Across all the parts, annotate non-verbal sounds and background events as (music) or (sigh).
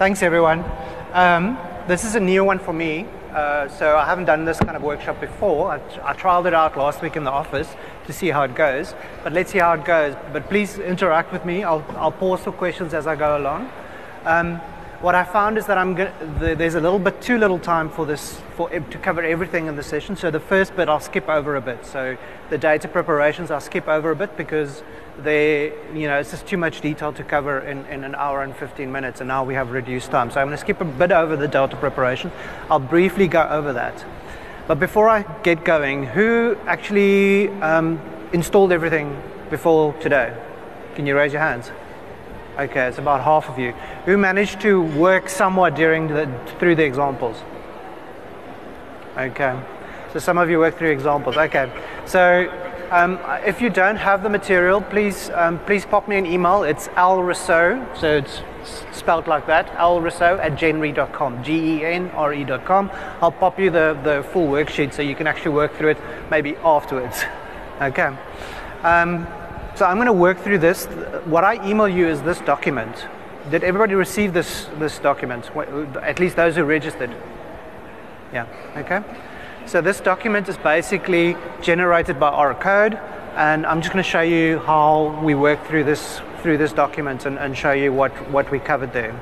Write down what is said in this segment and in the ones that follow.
Thanks, everyone. Um, this is a new one for me. Uh, so I haven't done this kind of workshop before. I, I, trialed it out last week in the office to see how it goes. But let's see how it goes. But please interact with me. I'll, I'll pause for questions as I go along. Um, what I found is that I'm the, there's a little bit too little time for this for to cover everything in the session. So the first bit I'll skip over a bit. So the data preparations I'll skip over a bit because they you know it's just too much detail to cover in, in an hour and 15 minutes, and now we have reduced time. So I'm going to skip a bit over the data preparation. I'll briefly go over that. But before I get going, who actually um, installed everything before today? Can you raise your hands? Okay, it's about half of you. Who managed to work somewhat during the, through the examples? Okay, so some of you work through examples. Okay, so um, if you don't have the material, please um, please pop me an email. It's Al Rossouw, so it's spelled like that, Al Rossouw at genre.com, G-E-N-R-E.com. I'll pop you the, the full worksheet so you can actually work through it maybe afterwards. (laughs) Okay. Um, so I'm going to work through this. What I email you is this document. Did everybody receive this, this document? At least those who registered. Yeah, okay. So this document is basically generated by our code, and I'm just going to show you how we work through this through this document and, and show you what, what we covered there.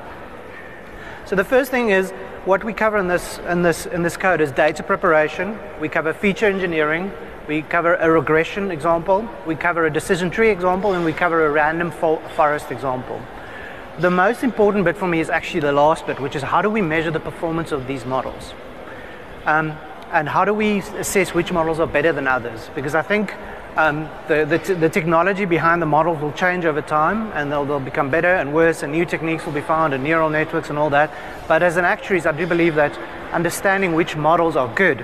So the first thing is what we cover in this in this in this code is data preparation. We cover feature engineering, we cover a regression example, we cover a decision tree example, and we cover a random forest example. The most important bit for me is actually the last bit, which is how do we measure the performance of these models? Um, and how do we assess which models are better than others? Because I think um, the, the, the, technology behind the models will change over time and they'll, they'll become better and worse, and new techniques will be found, and neural networks and all that. But as an actuary, I do believe that understanding which models are good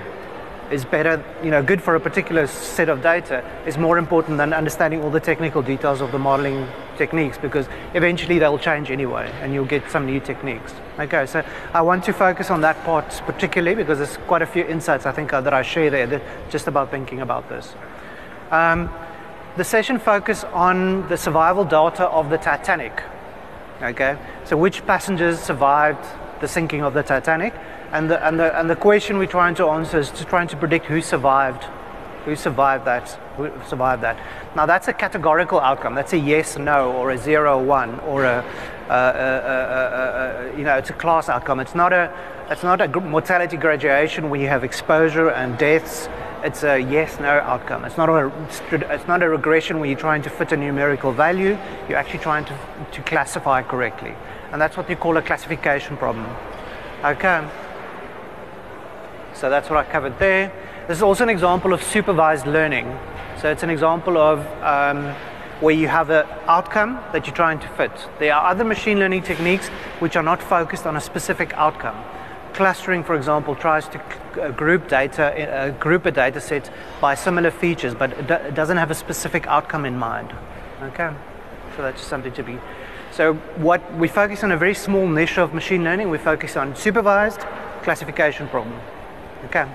is better, you know, good for a particular set of data is more important than understanding all the technical details of the modeling techniques because eventually they'll change anyway and you'll get some new techniques. Okay, so I want to focus on that part particularly because there's quite a few insights I think uh, that I share there just about thinking about this. Um, the session focused on the survival data of the Titanic. Okay, so which passengers survived the sinking of the Titanic? And the, and, the, and the question we're trying to answer is to trying to predict who survived, who survived that, who survived that. Now that's a categorical outcome. That's a yes, no, or a zero, one, or a, uh, you know, it's a class outcome. It's not a, it's not a mortality graduation where you have exposure and deaths. It's a yes, no outcome. It's not a, it's not a regression where you're trying to fit a numerical value. You're actually trying to, to classify correctly. And that's what you call a classification problem. Okay. So that's what I covered there. This is also an example of supervised learning. So it's an example of um, where you have an outcome that you're trying to fit. There are other machine learning techniques which are not focused on a specific outcome. Clustering, for example, tries to uh, group data, uh, group a data set by similar features, but it doesn't have a specific outcome in mind. Okay, so that's something to be. So what we focus on a very small niche of machine learning. We focus on supervised classification problem. Okay.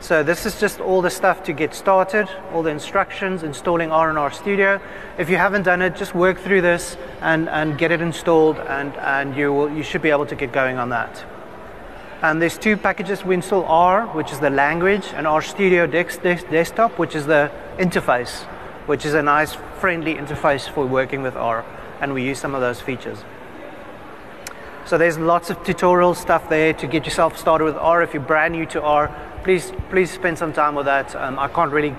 So this is just all the stuff to get started, all the instructions, installing R and R Studio. If you haven't done it, just work through this and, and get it installed and, and you, will, you should be able to get going on that. And there's two packages. We install R, which is the language, and R Studio Dex, Dex, Desktop, which is the interface, which is a nice, friendly interface for working with R. And we use some of those features. So there's lots of tutorial stuff there to get yourself started with R. If you're brand new to R, please please spend some time with that. Um, I can't really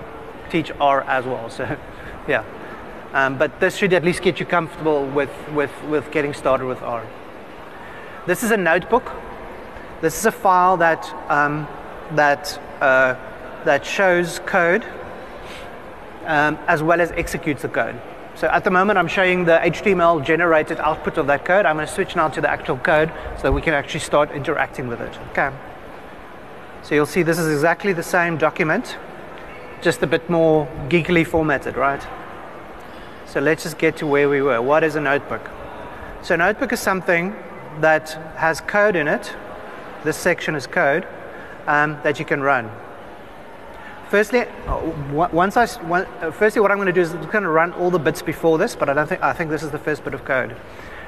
teach R as well, so (laughs) yeah. Um, but this should at least get you comfortable with, with, with getting started with R. This is a notebook. This is a file that um, that uh, that shows code um, as well as executes the code. So at the moment, I'm showing the HTML generated output of that code. I'm going to switch now to the actual code so that we can actually start interacting with it. Okay. So you'll see this is exactly the same document, just a bit more geekily formatted, right? So let's just get to where we were. What is a notebook? So a notebook is something that has code in it. This section is code um, that you can run. Firstly, uh, once I, uh, firstly, what I'm going to do is going to run all the bits before this, but I don't think I think this is the first bit of code.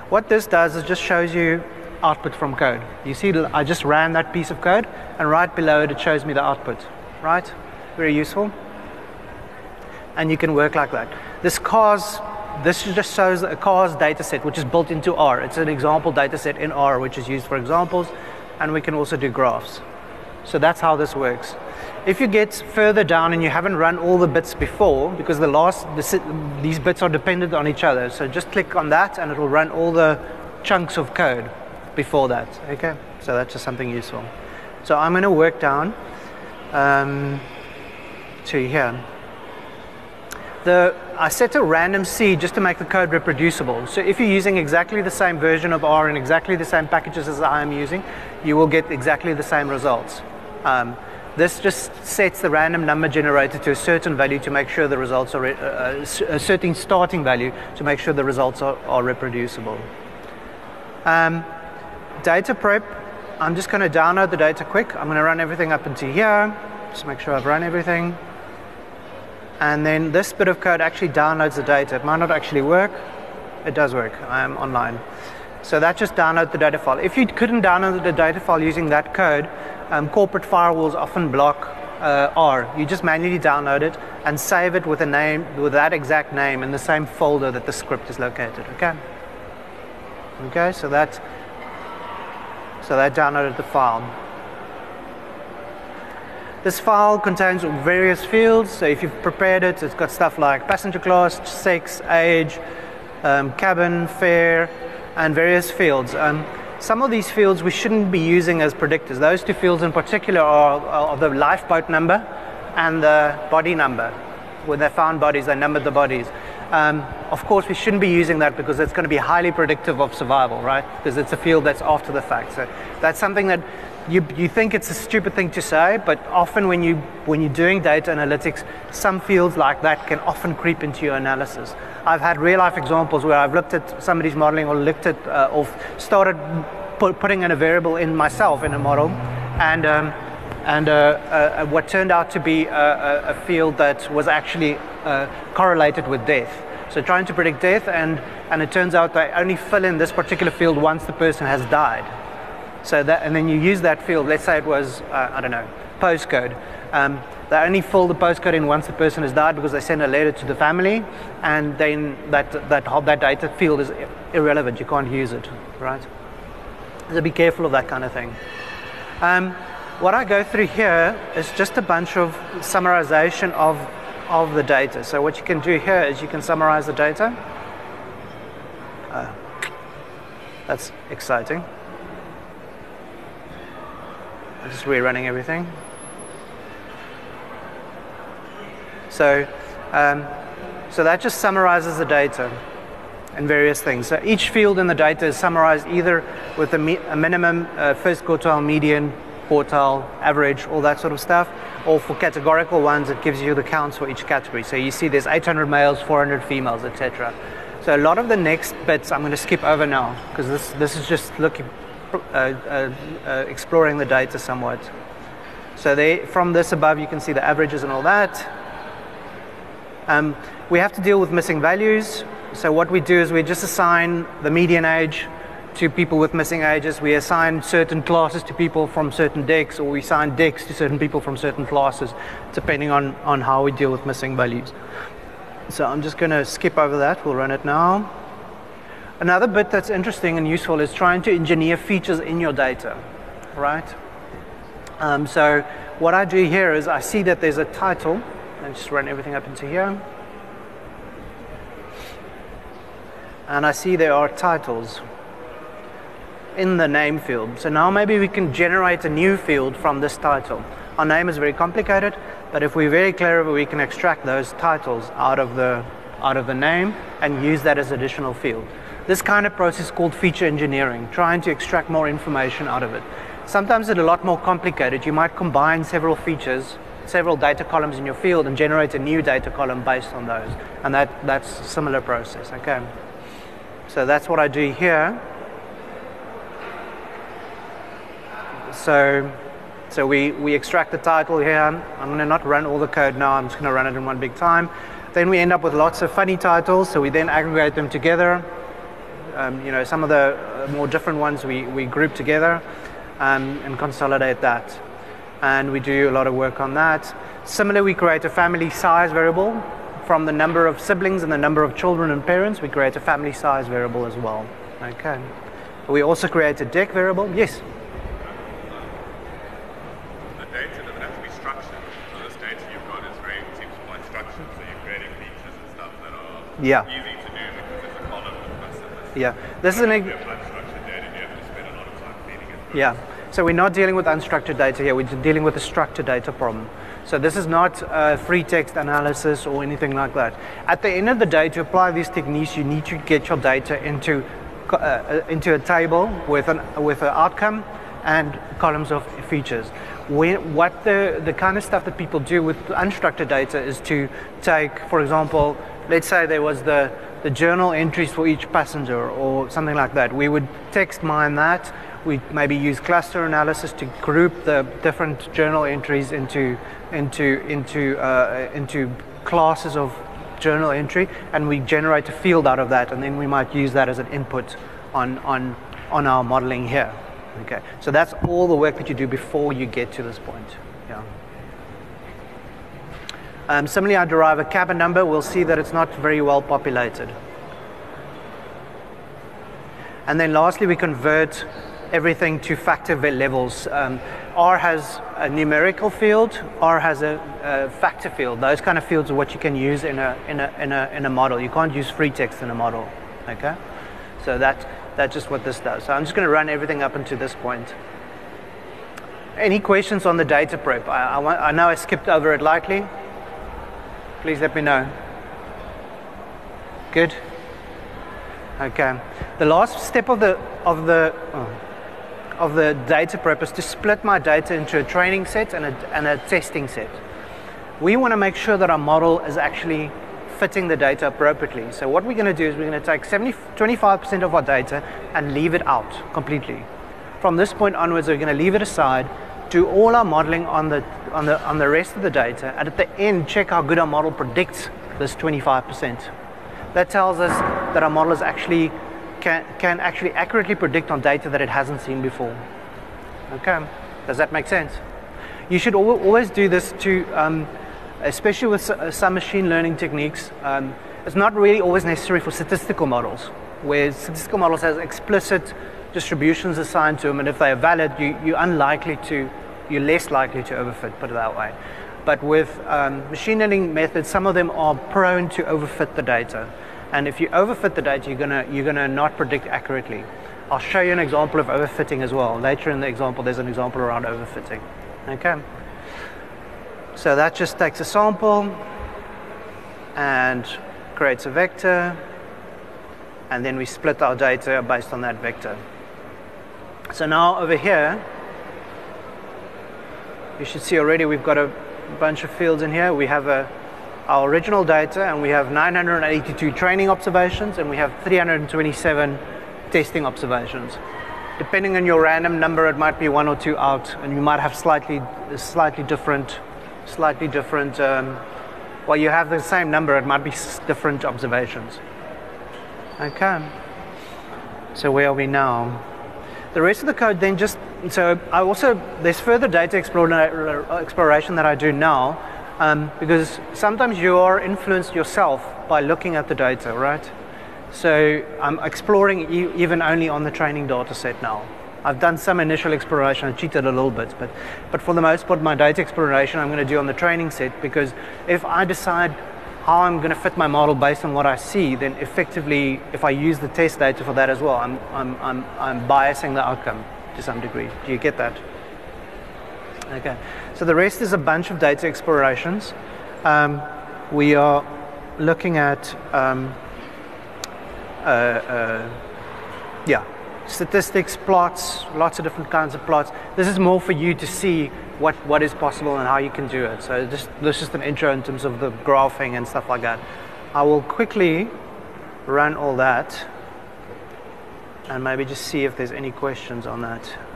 what this does is just shows you output from code. You see, I just ran that piece of code, and right below it, it shows me the output. Right? Very useful. And you can work like that. This cars, this just shows a cars data set, which is built into R. It's an example data set in R, which is used for examples, and we can also do graphs. So that's how this works. If you get further down and you haven't run all the bits before, because the last the, these bits are dependent on each other, so just click on that and it will run all the chunks of code before that. Okay, so that's just something useful. So I'm going to work down um, to here. The, I set a random seed just to make the code reproducible. So if you're using exactly the same version of R and exactly the same packages as I am using, you will get exactly the same results. Um, this just sets the random number generator to a certain value to make sure the results are, uh, a certain starting value to make sure the results are, are reproducible. Um, data prep, I'm just going to download the data quick. I'm going to run everything up into here, just make sure I've run everything. And then this bit of code actually downloads the data. It might not actually work. It does work. I am online. So that just downloads the data file. If you couldn't download the data file using that code, um, corporate firewalls often block uh, R. You just manually download it and save it with a name, with that exact name in the same folder that the script is located. Okay. Okay. So that so that downloaded the file. This file contains various fields. So if you've prepared it, it's got stuff like passenger class, sex, age, um, cabin, fare, and various fields. Um, some of these fields we shouldn't be using as predictors. Those two fields in particular are, are the lifeboat number and the body number. When they found bodies, they numbered the bodies. Um, of course, we shouldn't be using that because it's going to be highly predictive of survival, right? Because it's a field that's after the fact. So that's something that you, you think it's a stupid thing to say, but often when, you, when you're doing data analytics, some fields like that can often creep into your analysis. I've had real life examples where I've looked at somebody's modeling or looked at uh, or started put, putting in a variable in myself in a model, and um, and uh, uh, what turned out to be a, a field that was actually uh, correlated with death. So trying to predict death, and, and it turns out they only fill in this particular field once the person has died. So that, and then you use that field. Let's say it was, uh, I don't know, postcode. Um, they only fill the postcode in once the person has died because they send a letter to the family, and then that that that data field is irrelevant. You can't use it, right? So be careful of that kind of thing. Um, what I go through here is just a bunch of summarization of, of the data. So what you can do here is you can summarize the data. Uh, that's exciting. I'm just rerunning everything. So, um, so that just summarizes the data and various things. So each field in the data is summarized either with a, a minimum, uh, first quartile, median, quartile, average, all that sort of stuff. Or for categorical ones, it gives you the counts for each category. So you see there's 800 males, 400 females, etc. So a lot of the next bits I'm going to skip over now because this, this is just looking, uh, uh, uh, exploring the data somewhat. So they, from this above, you can see the averages and all that. Um, we have to deal with missing values. So what we do is we just assign the median age to people with missing ages. We assign certain classes to people from certain decks, or we assign decks to certain people from certain classes, depending on, on how we deal with missing values. So I'm just going to skip over that. We'll run it now. Another bit that's interesting and useful is trying to engineer features in your data, right? Um, so what I do here is I see that there's a title. I just run everything up into here. And I see there are titles in the name field. So now maybe we can generate a new field from this title. Our name is very complicated, but if we're very clever, we can extract those titles out of the out of the name and use that as additional field. This kind of process is called feature engineering, trying to extract more information out of it. Sometimes it's a lot more complicated. You might combine several features, several data columns in your field and generate a new data column based on those. And that, that's a similar process, okay? So that's what I do here. So, so we, we extract the title here. I'm to not run all the code now. I'm just going to run it in one big time. Then we end up with lots of funny titles. So we then aggregate them together. Um, you know, some of the uh, more different ones we, we group together um, and consolidate that. And we do a lot of work on that. Similarly, we create a family size variable from the number of siblings and the number of children and parents. We create a family size variable as well. Okay. We also create a deck variable. Yes. The data doesn't have to be structured. So this data you've got is very seems quite structured. So you're creating features and stuff that are Yeah. easy to do because there's a column with specifics. Yeah. This is an. If ex- you have unstructured data, you have to spend a lot of time feeding it. through. Yeah. So we're not dealing with unstructured data here. We're dealing with a structured data problem. So this is not uh, free text analysis or anything like that. At the end of the day, to apply these techniques, you need to get your data into uh, uh, into a table with an with an outcome and columns of features. When, what the, the kind of stuff that people do with unstructured data is to take, for example, let's say there was the, the journal entries for each passenger or something like that. We would text mine that. We maybe use cluster analysis to group the different journal entries into into into uh, into classes of journal entry, and we generate a field out of that, and then we might use that as an input on on on our modeling here. Okay, so that's all the work that you do before you get to this point. Um, similarly, I derive a cabin number. We'll see that it's not very well populated. And then lastly, we convert everything to factor ve- levels. Um, R has a numerical field, R has a, a factor field. Those kind of fields are what you can use in a, in, a, in, a, in a model. You can't use free text in a model. Okay? So that, that's just what this does. So I'm just going to run everything up until this point. Any questions on the data prep? I, I, want, I know I skipped over it lightly. Please let me know. Good? Okay. The last step of the of the oh, of the data prep is to split my data into a training set and a, and a testing set. We want to make sure that our model is actually fitting the data appropriately. So what we're going to do is we're going to take 70, 25% of our data and leave it out completely. From this point onwards, we're going to leave it aside, do all our modeling on the on the on the rest of the data, and at the end, check how good our model predicts this 25% that tells us that our model is actually can, can actually accurately predict on data that it hasn't seen before. Okay, does that make sense? You should al- always do this to, um, especially with s- some machine learning techniques. Um, it's not really always necessary for statistical models, where statistical models has explicit distributions assigned to them, and if they are valid, you, you're unlikely to, you're less likely to overfit. Put it that way. But with um, machine learning methods, some of them are prone to overfit the data. And if you overfit the data, you're gonna, you're gonna not predict accurately. I'll show you an example of overfitting as well. Later in the example, there's an example around overfitting. Okay. So that just takes a sample and creates a vector. And then we split our data based on that vector. So now over here, you should see already we've got a bunch of fields in here. We have a, our original data and we have 982 training observations and we have 327 testing observations. Depending on your random number, it might be one or two out, and you might have slightly, slightly different, slightly different. Um, well, you have the same number, it might be different observations. Okay. So where are we now? The rest of the code then just so I also there's further data exploration that I do now um, because sometimes you are influenced yourself by looking at the data, right? So I'm exploring e- even only on the training data set now. I've done some initial exploration, I cheated a little bit, but, but for the most part, my data exploration I'm going to do on the training set because if I decide how I'm going to fit my model based on what I see, then effectively, if I use the test data for that as well, I'm, I'm, I'm, I'm biasing the outcome to some degree. Do you get that? Okay. So the rest is a bunch of data explorations. Um, we are looking at, um, uh, uh, yeah, statistics, plots, lots of different kinds of plots. This is more for you to see what, what is possible and how you can do it. So this, this is just an intro in terms of the graphing and stuff like that. I will quickly run all that and maybe just see if there's any questions on that.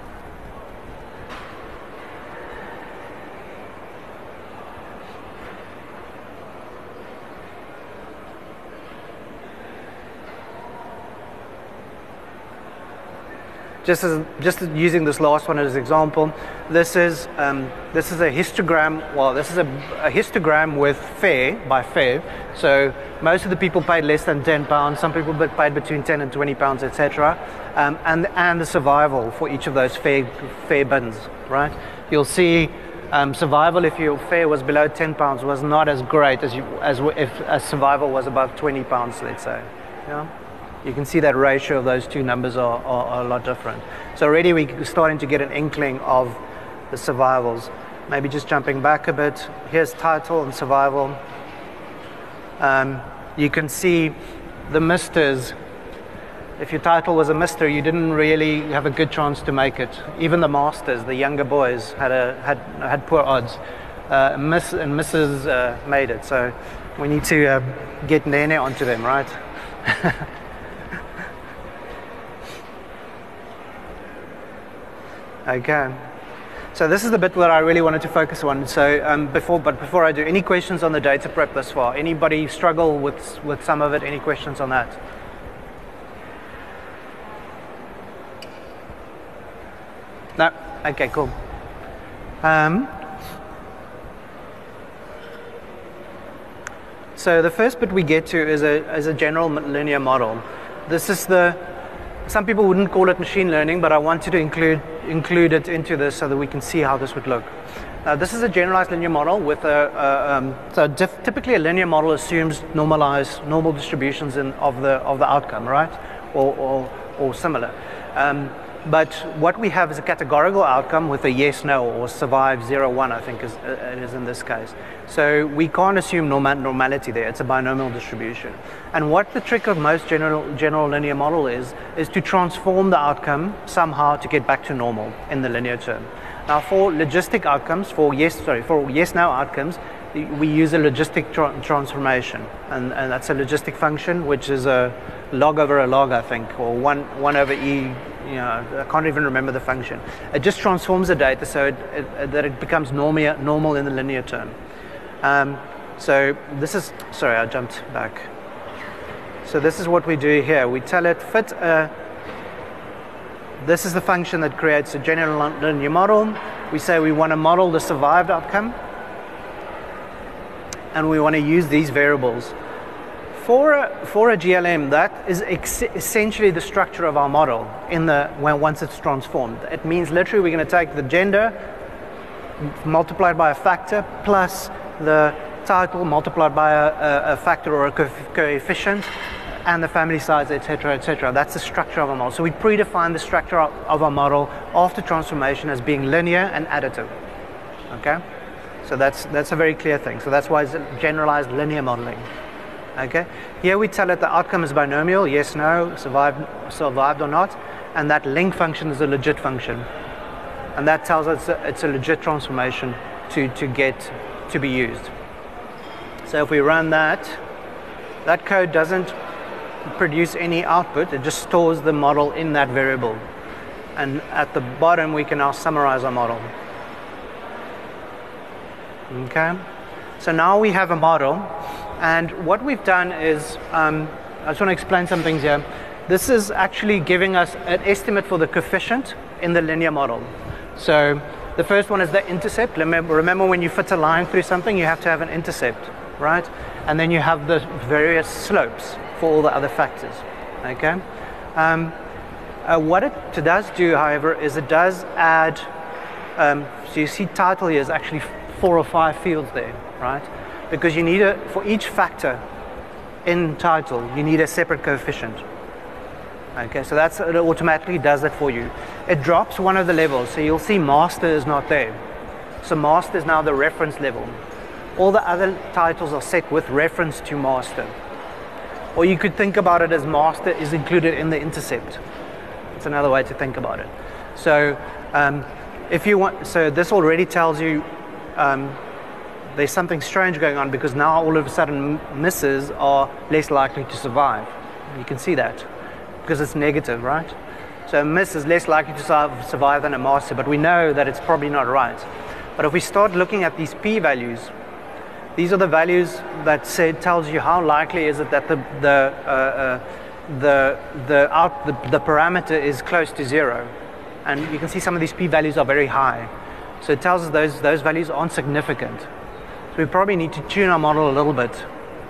Just as just using this last one as an example, this is um, this is a histogram. Well, this is a, a, histogram with fare by fare. So most of the people paid less than ten pounds. Some people paid between ten and twenty pounds, etc. Um, and and the survival for each of those fare fare bins. Right? You'll see. Um, survival, if your fare was below 10 pounds, was not as great as, you, as if as survival was above 20 pounds, let's say. Yeah? You can see that ratio of those two numbers are, are, are, a lot different. So already we're starting to get an inkling of the survivals. Maybe just jumping back a bit. Here's title and survival. Um, you can see the misters. If your title was a mister, you didn't really have a good chance to make it. Even the masters, the younger boys, had, a, had, had poor odds. Uh, Miss and Mrs. Uh, made it. So we need to uh, get Nene onto them, right? (laughs) Okay. So this is the bit where I really wanted to focus on. So um, before, but before I do, any questions on the data prep thus far? Anybody struggle with with some of it? Any questions on that? No. Okay. Cool. Um, so the first bit we get to is a is a general linear model. This is the some people wouldn't call it machine learning, but I wanted to include, include it into this so that we can see how this would look. Uh, this is a generalized linear model with a, a um, so typically a linear model assumes normalized, normal distributions in, of, the, of the outcome, right? Or, or, or similar. Um, but what we have is a categorical outcome with a yes, no, or survive, zero, one, I think is, uh, it is in this case. So we can't assume norma- normality there. It's a binomial distribution. And what the trick of most general, general linear model is, is to transform the outcome somehow to get back to normal in the linear term. Now for logistic outcomes, for yes, sorry, for yes, no outcomes, we use a logistic tra- transformation. And, and that's a logistic function, which is a log over a log, I think, or one, one over e you know, I can't even remember the function. It just transforms the data so it, it, that it becomes normal, normal in the linear term. Um, so this is, sorry, I jumped back. So this is what we do here. We tell it fit a, this is the function that creates a general linear model. We say we want to model the survived outcome. And we want to use these variables. For a, for a GLM, that is ex- essentially the structure of our model in the, when, once it's transformed. It means literally we're going to take the gender multiplied by a factor plus the title multiplied by a, a factor or a co- coefficient and the family size, etc., etc. That's the structure of our model. So we predefine the structure of our model after transformation as being linear and additive. Okay, so that's that's a very clear thing. So that's why it's generalized linear modeling. Okay, here we tell it the outcome is binomial, yes, no, survived, survived or not, and that link function is a logit function, and that tells us it's a logit transformation to to get to be used. So if we run that, that code doesn't produce any output, it just stores the model in that variable. And at the bottom, we can now summarize our model. Okay, so now we have a model, and what we've done is, um, I just want to explain some things here. This is actually giving us an estimate for the coefficient in the linear model. So the first one is the intercept. Remember, when you fit a line through something, you have to have an intercept, right? And then you have the various slopes for all the other factors, okay? Um, uh, what it does do, however, is it does add, um, so you see title here is actually four or five fields there, right? Because you need a, for each factor in title, you need a separate coefficient. Okay, so that's it automatically does that for you. It drops one of the levels, so you'll see master is not there. So master is now the reference level. All the other titles are set with reference to master. Or you could think about it as master is included in the intercept. It's another way to think about it. So um, if you want, so this already tells you um, there's something strange going on because now all of a sudden misses are less likely to survive. You can see that because it's negative, right? So a miss is less likely to survive than a master, but we know that it's probably not right. But if we start looking at these p-values, these are the values that say, tells you how likely is it that the, the, uh, uh, the, the, out, the, the parameter is close to zero. And you can see some of these p-values are very high. So it tells us those, those values aren't significant. We probably need to tune our model a little bit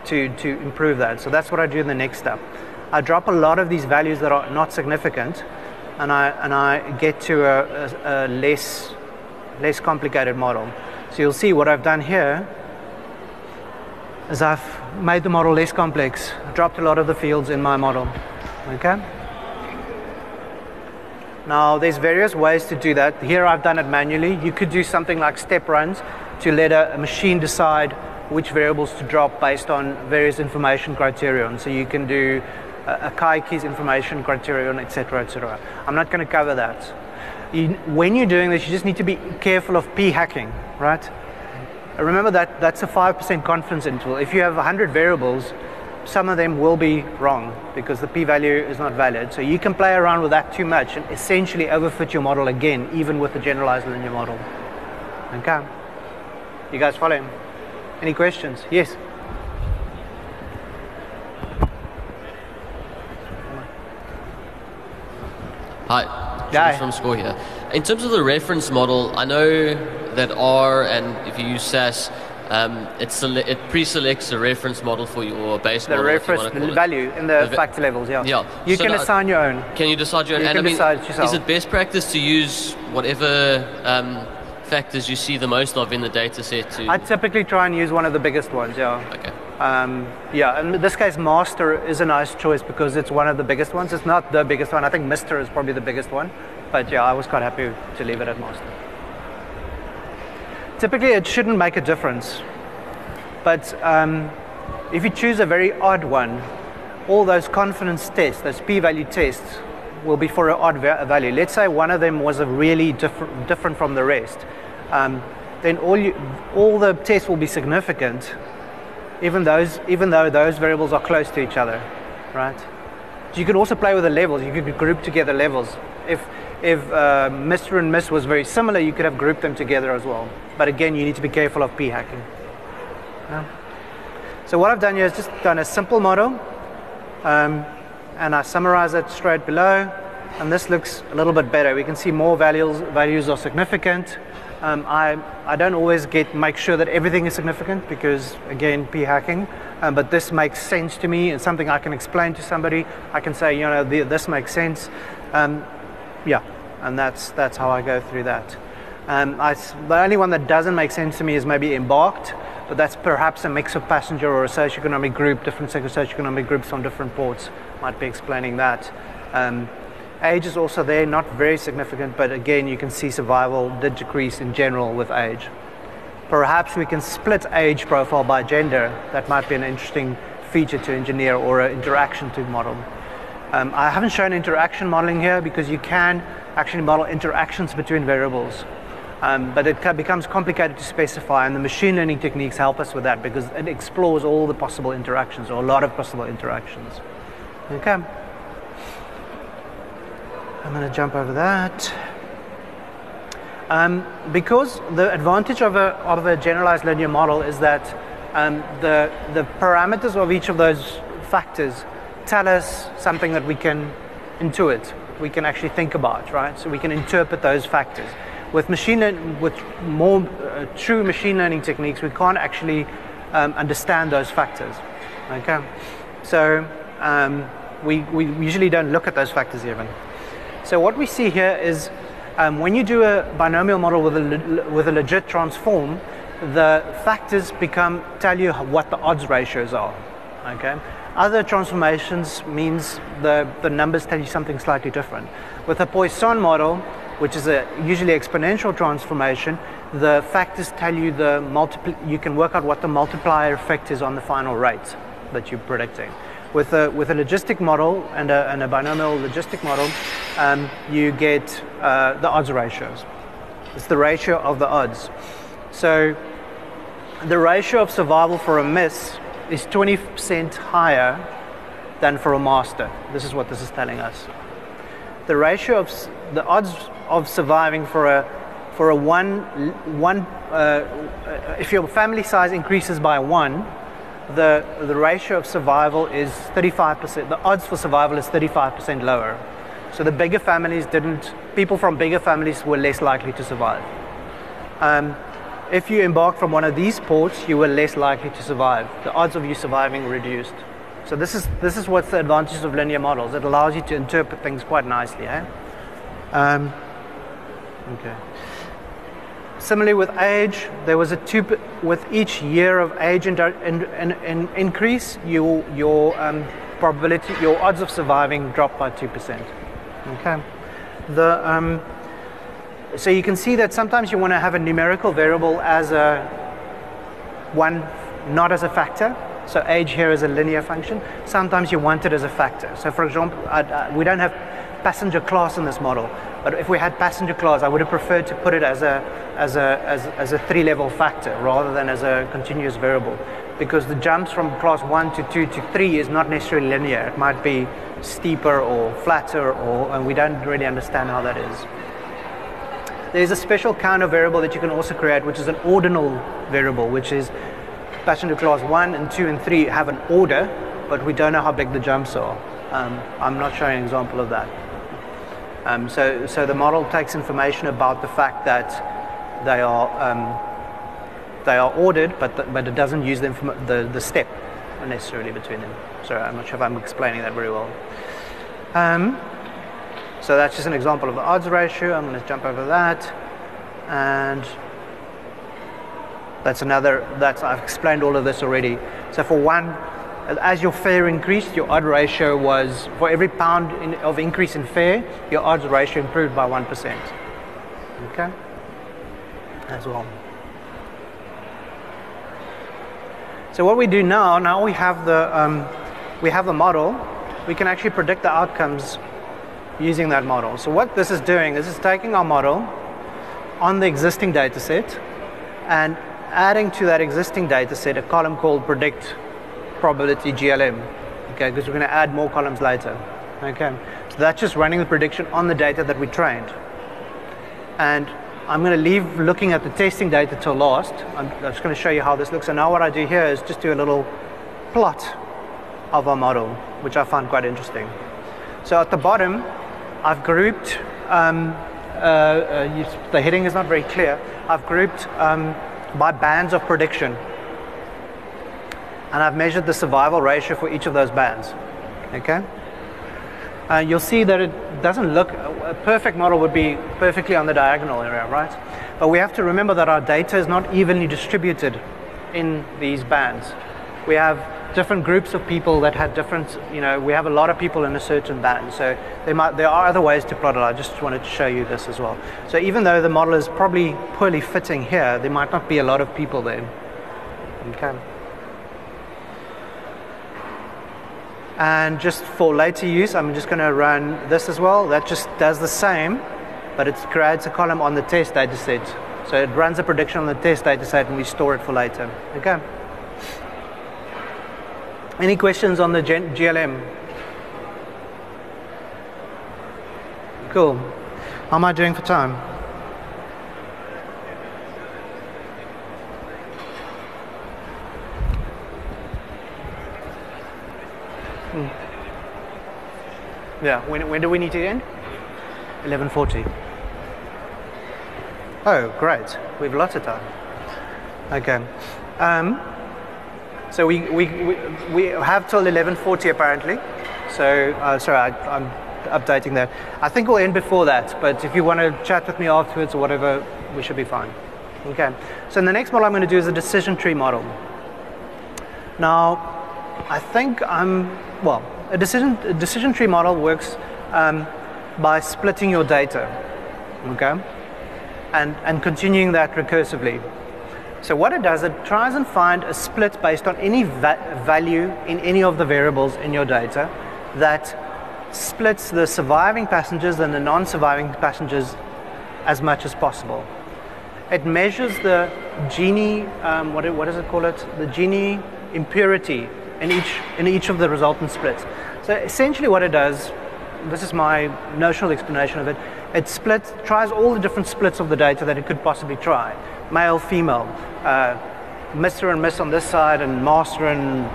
to, to improve that. So that's what I do in the next step. I drop a lot of these values that are not significant and I, and I get to a, a, a less, less complicated model. So you'll see what I've done here is I've made the model less complex, dropped a lot of the fields in my model. Okay? Now, there's various ways to do that. Here I've done it manually. You could do something like step runs to let a, machine decide which variables to drop based on various information criterion. So you can do a, Akaike information criterion, etc., etc. I'm not going to cover that. You, when you're doing this, you just need to be careful of p-hacking, right? Remember that that's a 5% confidence interval. If you have 100 variables, some of them will be wrong because the p-value is not valid. So you can play around with that too much and essentially overfit your model again, even with the generalized linear model. Okay? You guys follow him? Any questions? Yes? Hi, George from SCOR here. In terms of the reference model, I know that R and if you use SAS, um, it, sele- it pre-selects a reference model for your base the model. reference value in the, the factor levels. Yeah. Yeah. You So can assign your own. Can you decide your own? You and can I mean, decide yourself. Is it best practice to use whatever um, factors you see the most of in the data set to? I typically try and use one of the biggest ones. Yeah. okay. Um, yeah, and in this case, Master is a nice choice because it's one of the biggest ones. It's not the biggest one. I think Mister is probably the biggest one. But yeah, I was quite happy to leave it at Master. Typically, it shouldn't make a difference. But um, if you choose a very odd one, all those confidence tests, those p-value tests, will be for an odd va- value. Let's say one of them was a really different, different from the rest. Um, then all, you, all the tests will be significant, even, those, even though those variables are close to each other, right? So you could also play with the levels. You could group together levels. If, if uh, Mr. and Miss was very similar, you could have grouped them together as well. But again, you need to be careful of p-hacking. Yeah. So what I've done here is just done a simple model, um, and I summarize it straight below. And this looks a little bit better. We can see more values values are significant. Um, I I don't always get make sure that everything is significant because again p hacking. Um, but this makes sense to me. It's something I can explain to somebody. I can say you know the, this makes sense. Um, yeah, and that's that's how I go through that. Um, I the only one that doesn't make sense to me is maybe embarked, but that's perhaps a mix of passenger or a socioeconomic group, different socioeconomic groups on different ports might be explaining that. Um, age is also there, not very significant, but again, you can see survival did decrease in general with age. Perhaps we can split age profile by gender. That might be an interesting feature to engineer or an interaction to model. Um, I haven't shown interaction modeling here because you can actually model interactions between variables. Um, but it becomes complicated to specify, and the machine learning techniques help us with that because it explores all the possible interactions or a lot of possible interactions. Okay. I'm going to jump over that. Um, because the advantage of a, of a generalized linear model is that um, the, the parameters of each of those factors tell us something that we can intuit, we can actually think about, right? So we can interpret those factors. With machine learn, with more uh, true machine learning techniques, we can't actually um, understand those factors. Okay, so um, we, we usually don't look at those factors even. So what we see here is um, when you do a binomial model with a, with a logit transform, the factors become tell you what the odds ratios are. Okay. Other transformations means the, the numbers tell you something slightly different. With a Poisson model, which is a usually exponential transformation, the factors tell you the multipl- you can work out what the multiplier effect is on the final rate that you're predicting. With a, with a logistic model and a, and a binomial logistic model, um, you get uh, the odds ratios. It's the ratio of the odds. So the ratio of survival for a miss is 20% higher than for a master. This is what this is telling us. The ratio of the odds of surviving for a for a one one uh, if your family size increases by one, the the ratio of survival is 35%. The odds for survival is 35% lower. So the bigger families didn't, people from bigger families were less likely to survive. Um, if you embarked from one of these ports, you were less likely to survive. The odds of you surviving reduced. So this is this is what's the advantage of linear models. It allows you to interpret things quite nicely. Eh? Um, okay. Similarly with age, there was a two with each year of age and in, in, increase, you, your um, probability, your odds of surviving drop by two percent. Okay. The um, so you can see that sometimes you want to have a numerical variable as a one, not as a factor. So age here is a linear function. Sometimes you want it as a factor. So for example, uh, we don't have passenger class in this model, but if we had passenger class, I would have preferred to put it as a, as a, as, as a three-level factor rather than as a continuous variable, because the jumps from class one to two to three is not necessarily linear. It might be steeper or flatter, or and we don't really understand how that is. There's a special kind of variable that you can also create, which is an ordinal variable, which is passenger class 1 and 2 and 3 have an order, but we don't know how big the jumps are. Um, I'm not showing an example of that. Um, so, so the model takes information about the fact that they are, um, they are ordered, but, the, but it doesn't use the, the, the step necessarily between them. Sorry, I'm not sure if I'm explaining that very well. Um, so that's just an example of the odds ratio. I'm going to jump over that. And that's another, that's, I've explained all of this already. So for one, as your fare increased, your odd ratio was, for every pound in, of increase in fare, your odds ratio improved by 1%. Okay? As well. So what we do now, now we have the, um, we have the model, we can actually predict the outcomes using that model. So what this is doing this is taking our model on the existing data set and adding to that existing data set a column called predict probability GLM. Okay, because we're going to add more columns later. Okay, so that's just running the prediction on the data that we trained. And I'm going to leave looking at the testing data till last. I'm just going to show you how this looks. And now what I do here is just do a little plot of our model, which I find quite interesting. So at the bottom, I've grouped, um, uh, uh, the heading is not very clear, I've grouped um, by bands of prediction. And I've measured the survival ratio for each of those bands. Okay? You'll see that it doesn't look, a perfect model would be perfectly on the diagonal area, right? But we have to remember that our data is not evenly distributed in these bands. We have different groups of people that had different, you know, we have a lot of people in a certain band. So might, there are other ways to plot it. I just wanted to show you this as well. So even though the model is probably poorly fitting here, there might not be a lot of people there. Okay. And just for later use, I'm just going to run this as well. That just does the same, but it creates a column on the test data set. So it runs a prediction on the test data set and we store it for later. Okay. Any questions on the GLM? Cool. How am I doing for time? Hmm. Yeah, when, when do we need to end? 11.40. Oh, great. We've lots of time. Okay. Um, so we, we, we, we have till 11.40 apparently. So, uh, sorry, I, I'm updating that. I think we'll end before that, but if you want to chat with me afterwards or whatever, we should be fine. Okay, so the next model I'm going to do is a decision tree model. Now, I think I'm, well, a decision, a decision tree model works um, by splitting your data, okay, and, and continuing that recursively. So what it does, it tries and find a split based on any va value in any of the variables in your data that splits the surviving passengers and the non-surviving passengers as much as possible. It measures the Gini, um, what, what does it call it? The Gini impurity in each, in each of the resultant splits. So essentially what it does, this is my notional explanation of it, it splits, tries all the different splits of the data that it could possibly try male, female, uh, Mr. and Miss on this side, and Master and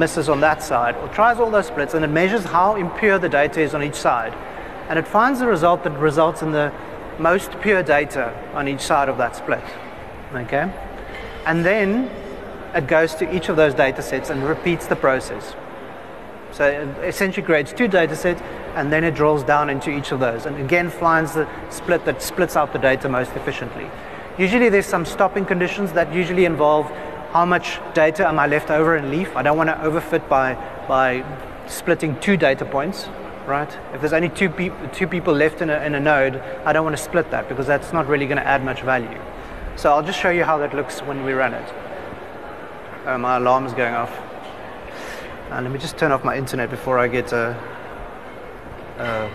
Mrs. on that side. It tries all those splits and it measures how impure the data is on each side. and it finds the result that results in the most pure data on each side of that split. Okay? And then it goes to each of those data sets and repeats the process. So it essentially creates two data sets and then it drills down into each of those and again finds the split that splits out the data most efficiently. Usually there's some stopping conditions that usually involve how much data am I left over in leaf. I don't want to overfit by, by splitting two data points, right? If there's only two, pe- two people left in a, in a node, I don't want to split that because that's not really going to add much value. So I'll just show you how that looks when we run it. Uh, my alarm is going off. Uh, let me just turn off my internet before I get a. Uh,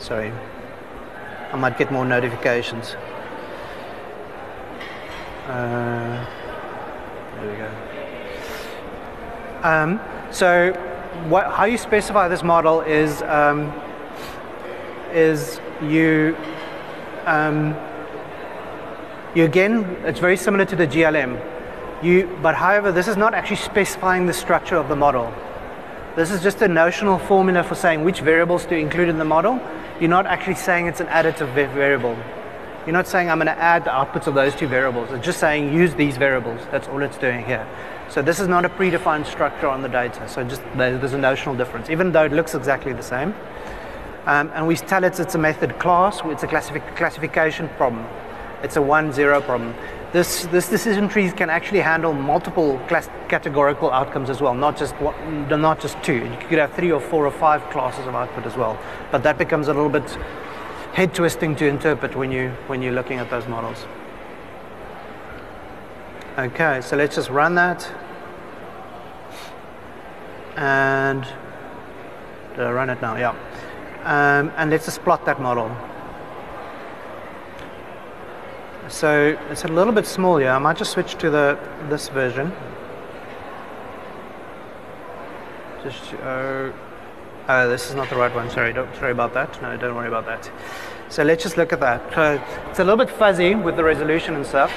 sorry. I might get more notifications. Uh, there we go. Um, so, what, how you specify this model is um, is you um, you again it's very similar to the GLM. You, but however, this is not actually specifying the structure of the model. This is just a notional formula for saying which variables to include in the model. You're not actually saying it's an additive variable. You're not saying I'm going to add the outputs of those two variables. It's just saying use these variables. That's all it's doing here. So this is not a predefined structure on the data. So just there's a notional difference, even though it looks exactly the same. Um, and we tell it it's a method class. It's a classific- classification problem. It's a one-zero problem. This, this decision trees can actually handle multiple class- categorical outcomes as well, not just one, not just two. You could have three or four or five classes of output as well. But that becomes a little bit head twisting to interpret when you when you're looking at those models. Okay, so let's just run that. And run it now? Yeah. Um, and let's just plot that model. So it's a little bit small here. I might just switch to the this version. Just uh, oh, this is not the right one. Sorry, don't sorry about that. No, don't worry about that. So let's just look at that. So it's a little bit fuzzy with the resolution and stuff,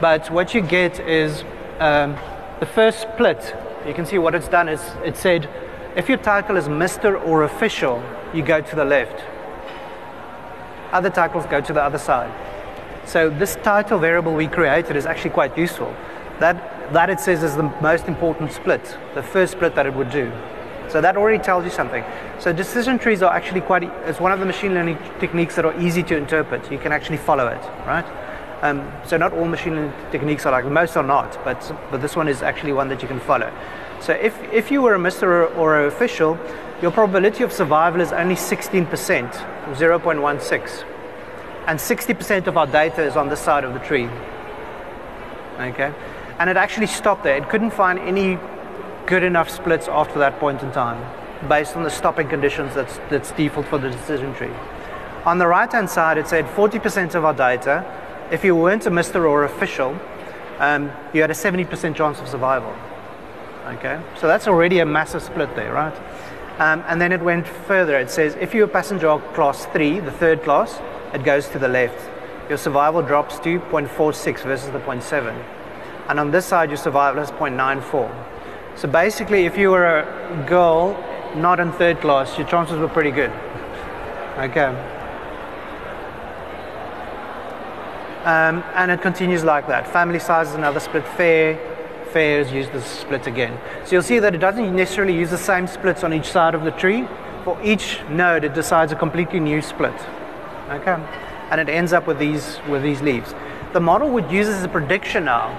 but what you get is um, the first split. You can see what it's done is it said if your title is Mr. or official, you go to the left. Other titles go to the other side. So this title variable we created is actually quite useful. That, that it says is the most important split, the first split that it would do. So that already tells you something. So decision trees are actually quite, it's one of the machine learning techniques that are easy to interpret. You can actually follow it, right? Um, so not all machine learning techniques are like, most are not, but, but this one is actually one that you can follow. So if, if you were a Mr. or, or an official, your probability of survival is only 16%, 0.16 and 60% of our data is on this side of the tree. Okay? And it actually stopped there. It couldn't find any good enough splits after that point in time based on the stopping conditions that's, that's default for the decision tree. On the right hand side, it said 40% of our data, if you weren't a Mr. or official, um, you had a 70% chance of survival. Okay? So that's already a massive split there, right? Um, and then it went further. It says if you're a passenger class 3, the third class, it goes to the left. Your survival drops to 0.46 versus the 0.7. And on this side, your survival is 0.94. So basically, if you were a girl not in third class, your chances were pretty good. Okay. Um, and it continues like that. Family size is another split. Fare, used as split again. So you'll see that it doesn't necessarily use the same splits on each side of the tree. For each node, it decides a completely new split. Okay, and it ends up with these with these leaves. The model would use as a prediction now.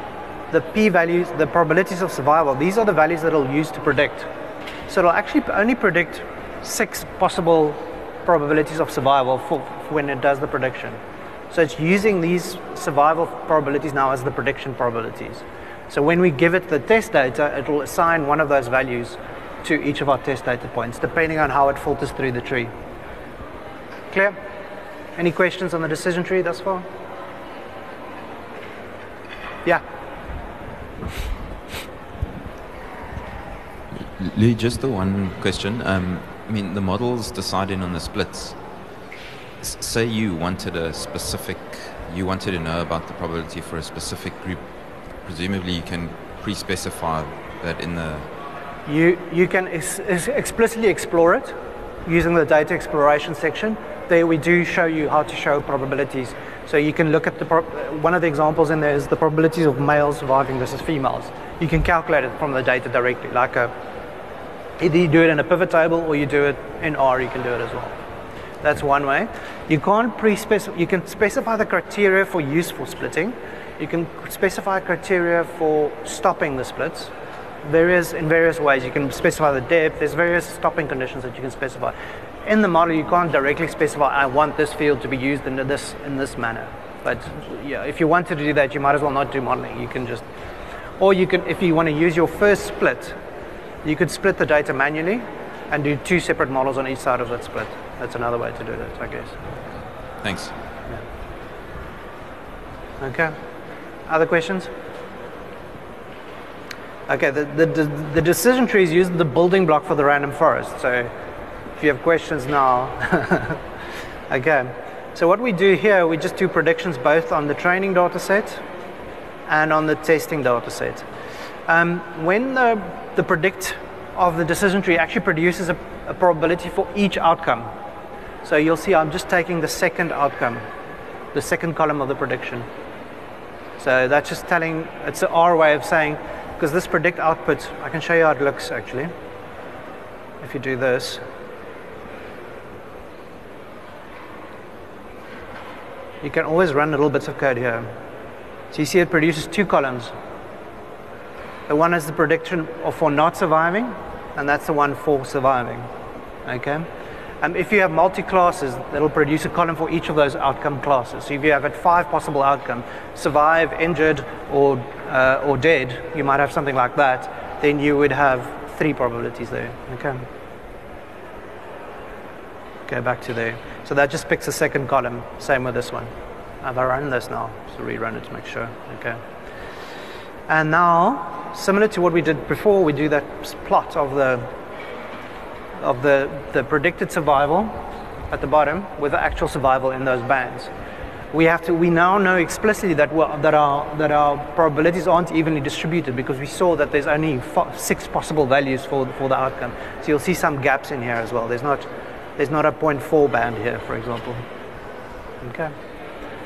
The p-values, the probabilities of survival. These are the values that it'll use to predict. So it'll actually only predict six possible probabilities of survival for, for when it does the prediction. So it's using these survival probabilities now as the prediction probabilities. So when we give it the test data, it will assign one of those values to each of our test data points, depending on how it filters through the tree. Clear? Any questions on the decision tree thus far? Yeah. Lee, just the one question. Um, I mean, the model's deciding on the splits. S- say you wanted a specific, you wanted to know about the probability for a specific group. Presumably, you can pre-specify that in the. You you can ex- ex- explicitly explore it. using the data exploration section, there we do show you how to show probabilities. So you can look at the one of the examples in there is the probabilities of males surviving versus females. You can calculate it from the data directly, like a either you do it in a pivot table or you do it in R. You can do it as well. That's one way. You can't pre-specify. You can specify the criteria for useful splitting. You can specify criteria for stopping the splits. Various in various ways. You can specify the depth. There's various stopping conditions that you can specify in the model, you can't directly specify, I want this field to be used in this, in this manner. But yeah, if you wanted to do that, you might as well not do modeling. You can just, or you can, if you want to use your first split, you could split the data manually and do two separate models on each side of that split. That's another way to do that, I guess. Thanks. Yeah. Okay. Other questions? Okay, the, the, the decision tree is used the building block for the random forest. So if you have questions now. (laughs) okay. So what we do here, we just do predictions both on the training data set and on the testing data set. Um, when the, the predict of the decision tree actually produces a, a probability for each outcome. So you'll see I'm just taking the second outcome, the second column of the prediction. So that's just telling, it's our way of saying, because this predict output, I can show you how it looks actually. If you do this, you can always run little bits of code here. So you see it produces two columns. The one is the prediction for not surviving, and that's the one for surviving. Okay? Um, if you have multi-classes, it'll produce a column for each of those outcome classes. So if you have at five possible outcomes, survive, injured, or, uh, or dead, you might have something like that, then you would have three probabilities there. Okay? Go back to there. So that just picks the second column. Same with this one. Uh, I've I run this now? So rerun it to make sure. Okay. And now, similar to what we did before, we do that plot of the of the, the predicted survival at the bottom with the actual survival in those bands. We have to. We now know explicitly that that our that our probabilities aren't evenly distributed because we saw that there's only six possible values for for the outcome. So you'll see some gaps in here as well. There's not there's not a 0.4 band here, for example. Okay.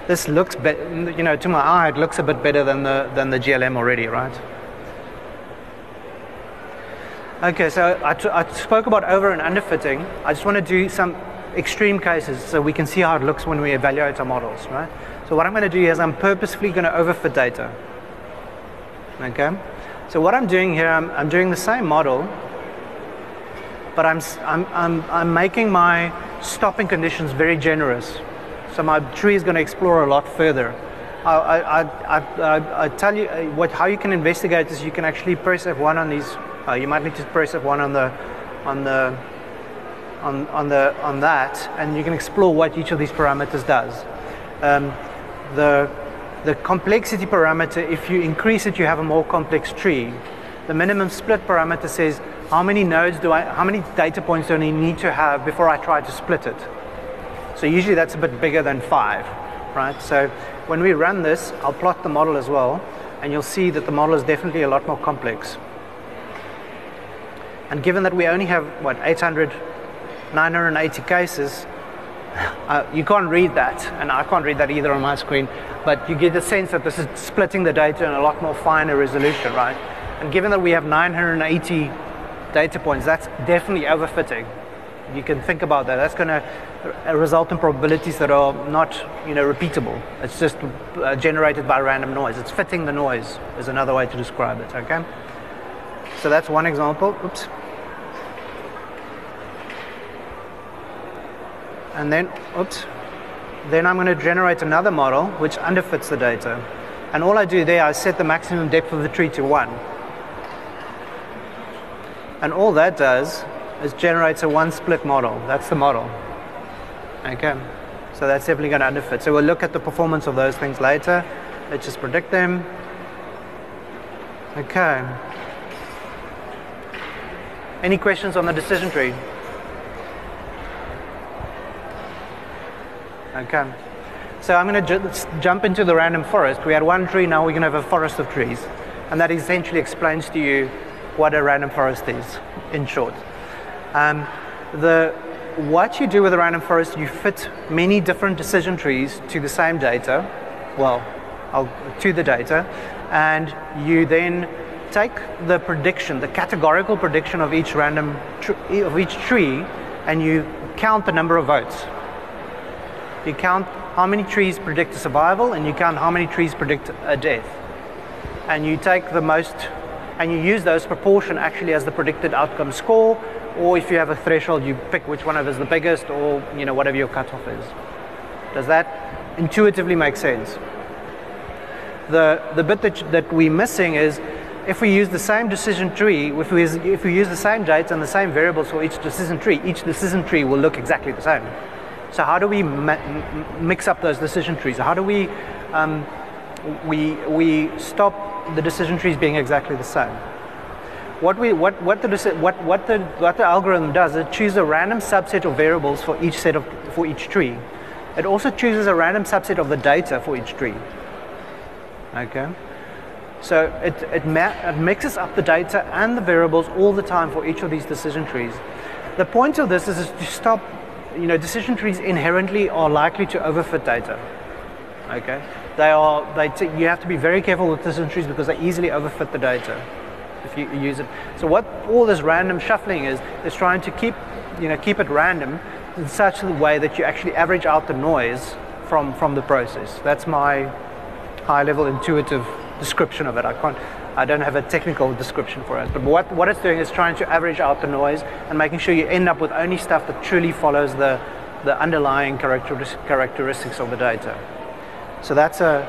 This looks, be- you know, to my eye, it looks a bit better than the, than the GLM already, right? Okay, so I, t- I spoke about over and underfitting. I just want to do some extreme cases so we can see how it looks when we evaluate our models, right? So what I'm going to do is I'm purposefully going to overfit data. Okay? So what I'm doing here, I'm, I'm doing the same model, but I'm, I'm, I'm, I'm making my stopping conditions very generous. So my tree is going to explore a lot further. I, I, I, I, tell you uh, what, how you can investigate this. You can actually press F1 on these. Uh, you might need to press F1 on the, on the, on, on the, on that, and you can explore what each of these parameters does. Um, the, the complexity parameter, if you increase it, you have a more complex tree. The minimum split parameter says how many nodes do I, how many data points do I need to have before I try to split it? So usually that's a bit bigger than five, right? So when we run this, I'll plot the model as well, and you'll see that the model is definitely a lot more complex. And given that we only have, what, 800, 980 cases, uh, you can't read that, and I can't read that either on my screen, but you get the sense that this is splitting the data in a lot more finer resolution, right? And given that we have 980 data points, that's definitely overfitting. You can think about that. That's going to result in probabilities that are not, you know, repeatable. It's just uh, generated by random noise. It's fitting the noise is another way to describe it. Okay. So that's one example. Oops. And then, oops. Then I'm going to generate another model which underfits the data. And all I do there, I set the maximum depth of the tree to one. And all that does is generates a one split model. That's the model. Okay. So that's definitely going to underfit. So we'll look at the performance of those things later. Let's just predict them. Okay. Any questions on the decision tree? Okay. So I'm going to ju- jump into the random forest. We had one tree, now we're going to have a forest of trees. And that essentially explains to you what a random forest is, in short. Um, the, what you do with a random forest, you fit many different decision trees to the same data, well, I'll, to the data, and you then take the prediction, the categorical prediction of each random of each tree, and you count the number of votes. You count how many trees predict a survival, and you count how many trees predict a death. And you take the most, and you use those proportion actually as the predicted outcome score, or if you have a threshold, you pick which one of is the biggest, or you know whatever your cutoff is. Does that intuitively make sense? The the bit that that we're missing is if we use the same decision tree, if we, if we use the same data and the same variables for each decision tree, each decision tree will look exactly the same. So how do we mix up those decision trees? How do we, um, we, we stop the decision trees being exactly the same? What, we, what, what, the, what, what, the, what the algorithm does is choose a random subset of variables for each set of for each tree. It also chooses a random subset of the data for each tree. Okay. So it, it, it, mixes up the data and the variables all the time for each of these decision trees. The point of this is, is to stop, you know, decision trees inherently are likely to overfit data. Okay, they are. They t- you have to be very careful with trees because they easily overfit the data if you use it. So what all this random shuffling is is trying to keep, you know, keep it random in such a way that you actually average out the noise from from the process. That's my high-level intuitive description of it. I can't, I don't have a technical description for it. But what, what it's doing is trying to average out the noise and making sure you end up with only stuff that truly follows the, the underlying characteristics of the data. So that's a,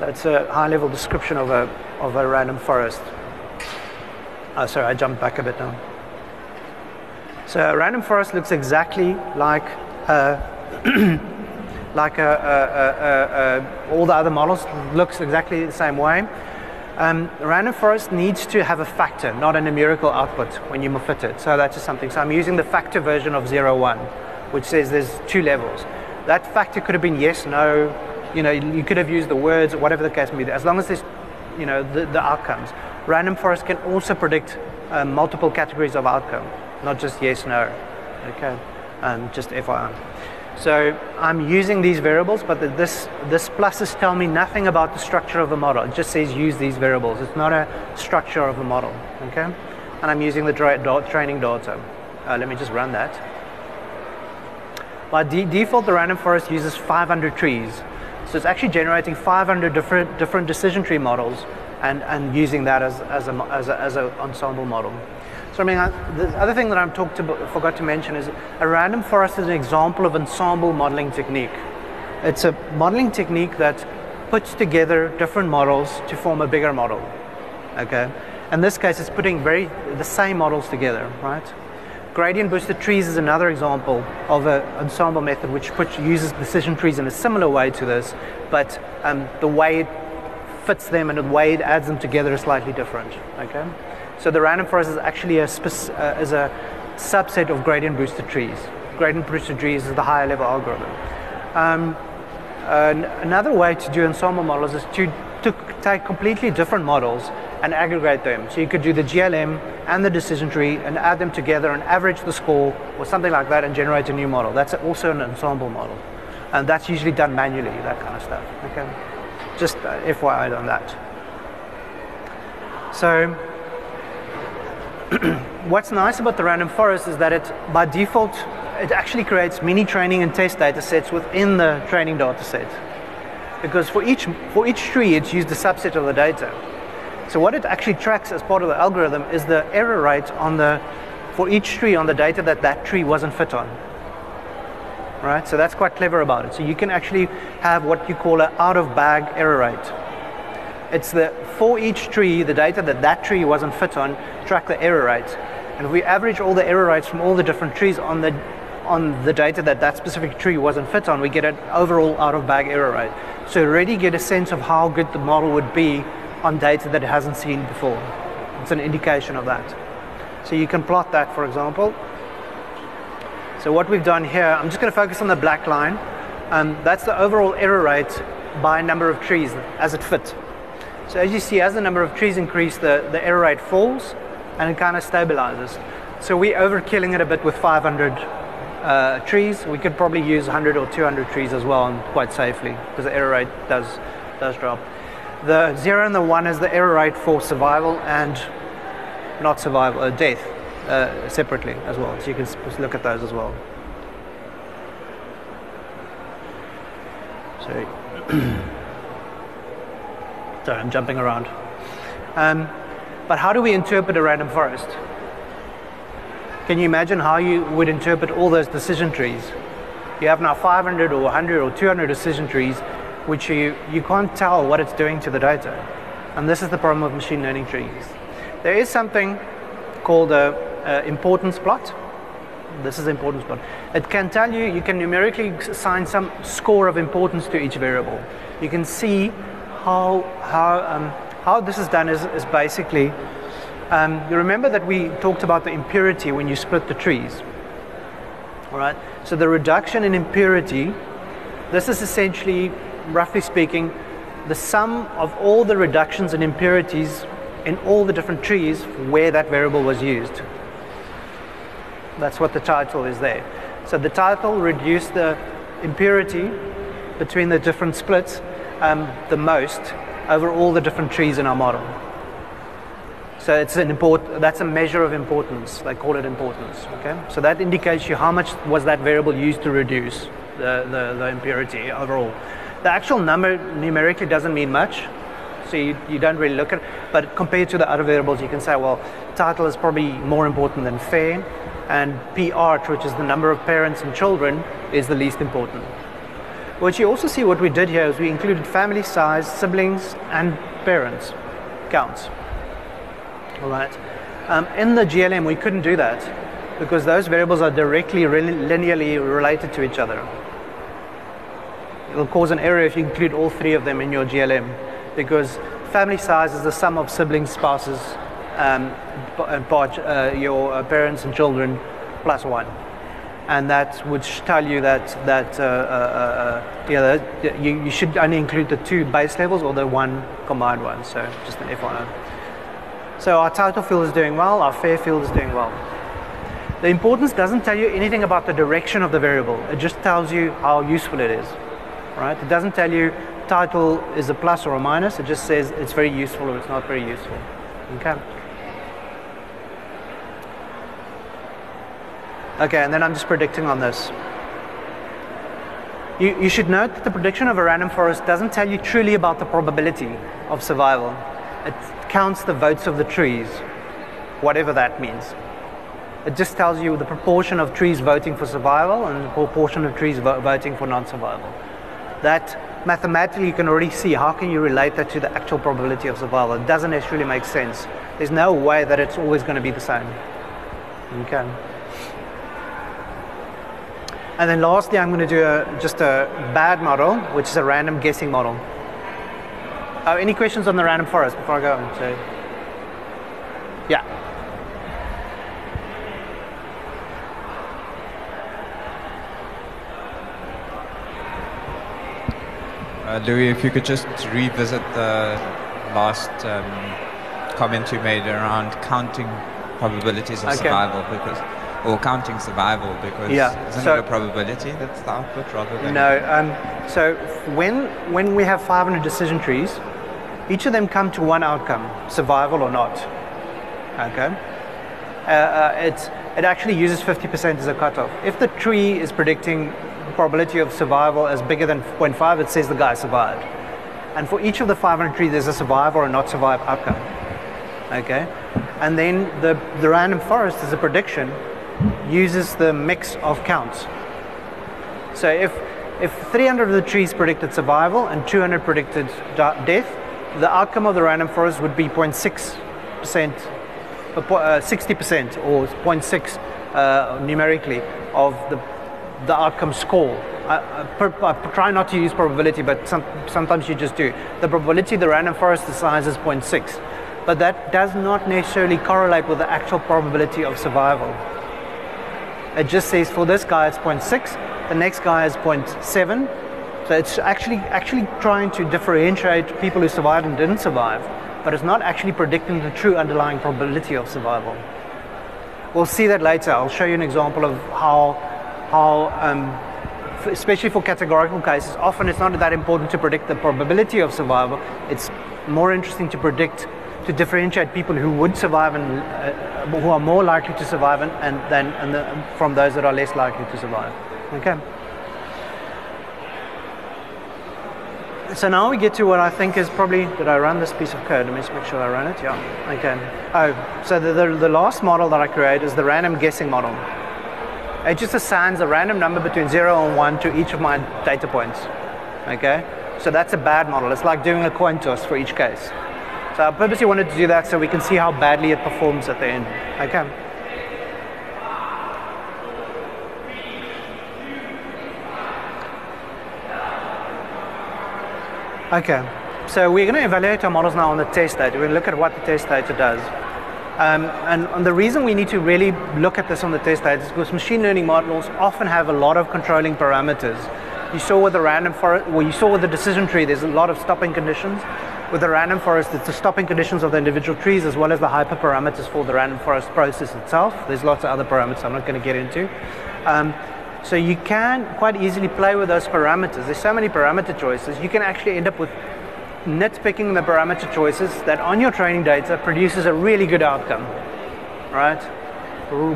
that's a high level description of a, of a random forest. Oh, sorry, I jumped back a bit now. So a random forest looks exactly like (clears throat) a like a, a, all the other models, looks exactly the same way. Um, random forest needs to have a factor, not a numerical output when you fit it. So that's just something. So I'm using the factor version of 0, 1, which says there's two levels. That factor could have been yes, no, you know, you could have used the words, whatever the case may be, as long as there's, you know, the, the outcomes. Random forest can also predict uh, multiple categories of outcome, not just yes, no. Okay, um, just FYI. So I'm using these variables, but this, this pluses tell me nothing about the structure of the model. It just says use these variables. It's not a structure of the model, okay? And I'm using the training data. Uh, let me just run that. By de default, the random forest uses 500 trees. So it's actually generating 500 different, different decision tree models and, and using that as, as, a, as, a, as an ensemble model. So I mean, I, the other thing that I talked forgot to mention is a random forest is an example of ensemble modeling technique. It's a modeling technique that puts together different models to form a bigger model. Okay, in this case, it's putting very the same models together, right? Gradient boosted trees is another example of an ensemble method which uses decision trees in a similar way to this, but um, the way it fits them and the way it adds them together is slightly different. Okay. So the random forest is actually a, spec- uh, is a subset of gradient boosted trees. Gradient boosted trees is the higher level algorithm. Um, another way to do ensemble models is to, to take completely different models and aggregate them. So you could do the GLM and the decision tree and add them together and average the score or something like that and generate a new model. That's also an ensemble model. And that's usually done manually, that kind of stuff. Okay? Just uh, FYI on that. So (clears throat) what's nice about the random forest is that it, by default, it actually creates mini training and test data sets within the training data set. Because for each, for each tree, it's used a subset of the data. So what it actually tracks as part of the algorithm is the error rate on the, for each tree on the data that that tree wasn't fit on. Right, so that's quite clever about it. So you can actually have what you call an out of bag error rate. It's the for each tree, the data that that tree wasn't fit on, track the error rate. And if we average all the error rates from all the different trees on the on the data that that specific tree wasn't fit on, we get an overall out of bag error rate. So already get a sense of how good the model would be on data that it hasn't seen before. It's an indication of that. So you can plot that, for example. So what we've done here, I'm just going to focus on the black line. Um, that's the overall error rate by number of trees as it fits. So as you see, as the number of trees increase, the, the error rate falls and it kind of stabilizes. So we're overkilling it a bit with 500 uh, trees, we could probably use 100 or 200 trees as well and quite safely because the error rate does, does drop. The 0 and the 1 is the error rate for survival and not survival, uh, death uh, separately as well. So you can look at those as well. Sorry. (coughs) Sorry, I'm jumping around. Um, but how do we interpret a random forest? Can you imagine how you would interpret all those decision trees? You have now 500 or 100 or 200 decision trees, which you, you can't tell what it's doing to the data. And this is the problem with machine learning trees. There is something called a, a importance plot. This is the importance plot. It can tell you, you can numerically assign some score of importance to each variable. You can see how, how, um, how this is done is, is basically, um, you remember that we talked about the impurity when you split the trees. All right? So the reduction in impurity, this is essentially, roughly speaking, the sum of all the reductions in impurities in all the different trees where that variable was used. That's what the title is there. So the title reduced the impurity between the different splits um, the most over all the different trees in our model. So it's an import, that's a measure of importance. They call it importance. Okay. So that indicates you how much was that variable used to reduce the, the, the impurity overall. The actual number numerically doesn't mean much, so you, you don't really look at it. But compared to the other variables, you can say, well, title is probably more important than fare, and PR, which is the number of parents and children, is the least important. What you also see what we did here is we included family size, siblings, and parents counts. All right. Um, in the GLM, we couldn't do that because those variables are directly linearly related to each other. It'll cause an error if you include all three of them in your GLM because family size is the sum of siblings, spouses, um, uh, your uh, parents and children plus one and that would tell you that that uh, uh, uh, yeah, you, you, should only include the two base levels or the one combined one. So just an FYI. So our title field is doing well, our fare field is doing well. The importance doesn't tell you anything about the direction of the variable. It just tells you how useful it is, right? It doesn't tell you title is a plus or a minus. It just says it's very useful or it's not very useful. Okay. Okay, and then I'm just predicting on this. You, you should note that the prediction of a random forest doesn't tell you truly about the probability of survival. Counts the votes of the trees, whatever that means. It just tells you the proportion of trees voting for survival and the proportion of trees vo- voting for non-survival. That mathematically you can already see how can you relate that to the actual probability of survival. It doesn't necessarily make sense. There's no way that it's always going to be the same. Okay. And then lastly, I'm going to do a, just a bad model, which is a random guessing model. Uh, any questions on the random forest before I go? So, yeah. Uh, Louis, if you could just revisit the last um, comment you made around counting probabilities of okay. survival, because or counting survival because yeah. isn't so, it a probability that's the output rather than no um, so when when we have 500 decision trees each of them come to one outcome survival or not. Okay? Uh, uh, it's, it actually uses 50% as a cutoff. If the tree is predicting probability of survival as bigger than 0.5 it says the guy survived. And for each of the 500 trees there's a survive or a not survive outcome. Okay? And then the, the random forest as a prediction uses the mix of counts. So if, if 300 of the trees predicted survival and 200 predicted death, the outcome of the random forest would be 0.6%, uh, 60% or 0.6 uh, numerically of the, the outcome score. I, I, I, try not to use probability, but some, sometimes you just do. The probability the random forest decides is 0.6, but that does not necessarily correlate with the actual probability of survival. It just says for this guy it's 0.6, the next guy is 0.7. So it's actually actually trying to differentiate people who survived and didn't survive, but it's not actually predicting the true underlying probability of survival. We'll see that later. I'll show you an example of how how, um, especially for categorical cases, often it's not that important to predict the probability of survival. It's more interesting to predict, to differentiate people who would survive and uh, who are more likely to survive and, and, than, and the, from those that are less likely to survive. Okay. So now we get to what I think is probably, did I run this piece of code? Let me just make sure I run it. Yeah, okay. Oh, so the, the, the last model that I create is the random guessing model. It just assigns a random number between 0 and 1 to each of my data points. Okay? So that's a bad model. It's like doing a coin toss for each case. So I purposely wanted to do that so we can see how badly it performs at the end. Okay? Okay, so we're going to evaluate our models now on the test data. We're going to look at what the test data does. Um, and, and, the reason we need to really look at this on the test data is because machine learning models often have a lot of controlling parameters. You saw with the random forest, well, you saw with the decision tree, there's a lot of stopping conditions. With the random forest, it's the stopping conditions of the individual trees as well as the hyperparameters for the random forest process itself. There's lots of other parameters I'm not going to get into. Um, so you can quite easily play with those parameters. There's so many parameter choices. You can actually end up with nitpicking the parameter choices that on your training data produces a really good outcome, right?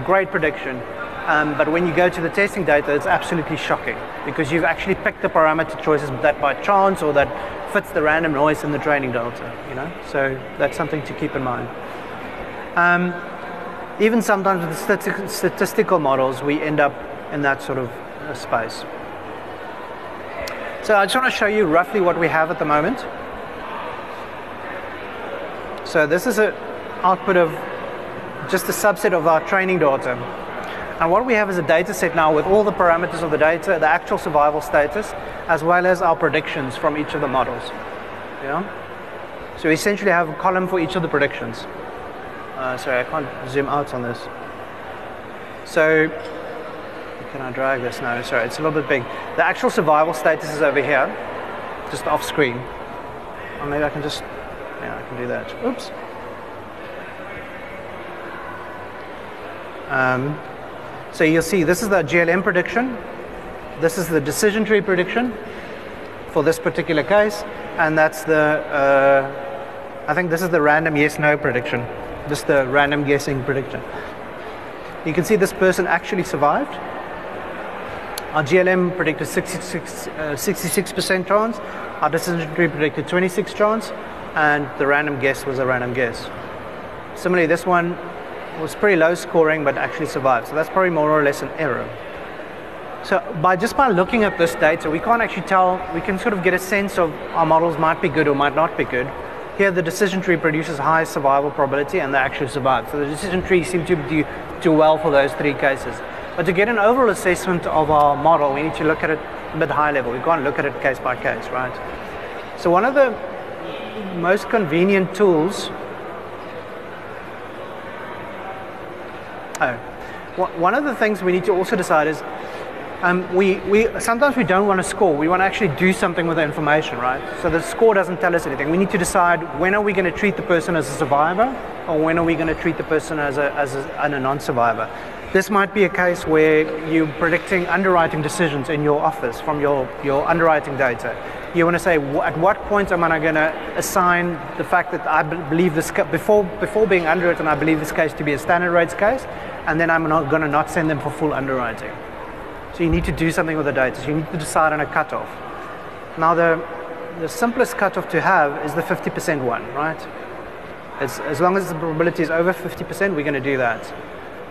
Great prediction. Um, but when you go to the testing data, it's absolutely shocking because you've actually picked the parameter choices that by chance or that fits the random noise in the training data, you know? So that's something to keep in mind. Um, even sometimes with the statistical models, we end up in that sort of uh, space. So I just want to show you roughly what we have at the moment. So this is an output of just a subset of our training data. And what we have is a data set now with all the parameters of the data, the actual survival status, as well as our predictions from each of the models. Yeah? So we essentially have a column for each of the predictions. Uh, sorry, I can't zoom out on this. So can I drag this? No, sorry, it's a little bit big. The actual survival status is over here, just off screen. Or maybe I can just, yeah, I can do that. Oops. Um, so you'll see this is the GLM prediction. This is the decision tree prediction for this particular case. And that's the, uh, I think this is the random yes-no prediction. Just the random guessing prediction. You can see this person actually survived. Our GLM predicted 66, uh, 66% chance, our decision tree predicted 26 chance, and the random guess was a random guess. Similarly, this one was pretty low scoring but actually survived. So that's probably more or less an error. So by just by looking at this data, we can't actually tell, we can sort of get a sense of our models might be good or might not be good. Here the decision tree produces high survival probability and they actually survive. So the decision tree seemed to do, do well for those three cases. But to get an overall assessment of our model, we need to look at it a bit high level. We can't look at it case by case, right? So one of the most convenient tools. Oh, one of the things we need to also decide is um, we, we sometimes we don't want to score. We want to actually do something with the information, right? So the score doesn't tell us anything. We need to decide when are we going to treat the person as a survivor, or when are we going to treat the person as a as a, as a non-survivor. This might be a case where you're predicting underwriting decisions in your office from your, your underwriting data. You want to say, at what point am I going to assign the fact that I believe this, before, before being underwritten, I believe this case to be a standard rates case, and then I'm not going to not send them for full underwriting. So you need to do something with the data. So you need to decide on a cutoff. Now, the, the simplest cutoff to have is the 50% one, right? As, as long as the probability is over 50%, we're going to do that.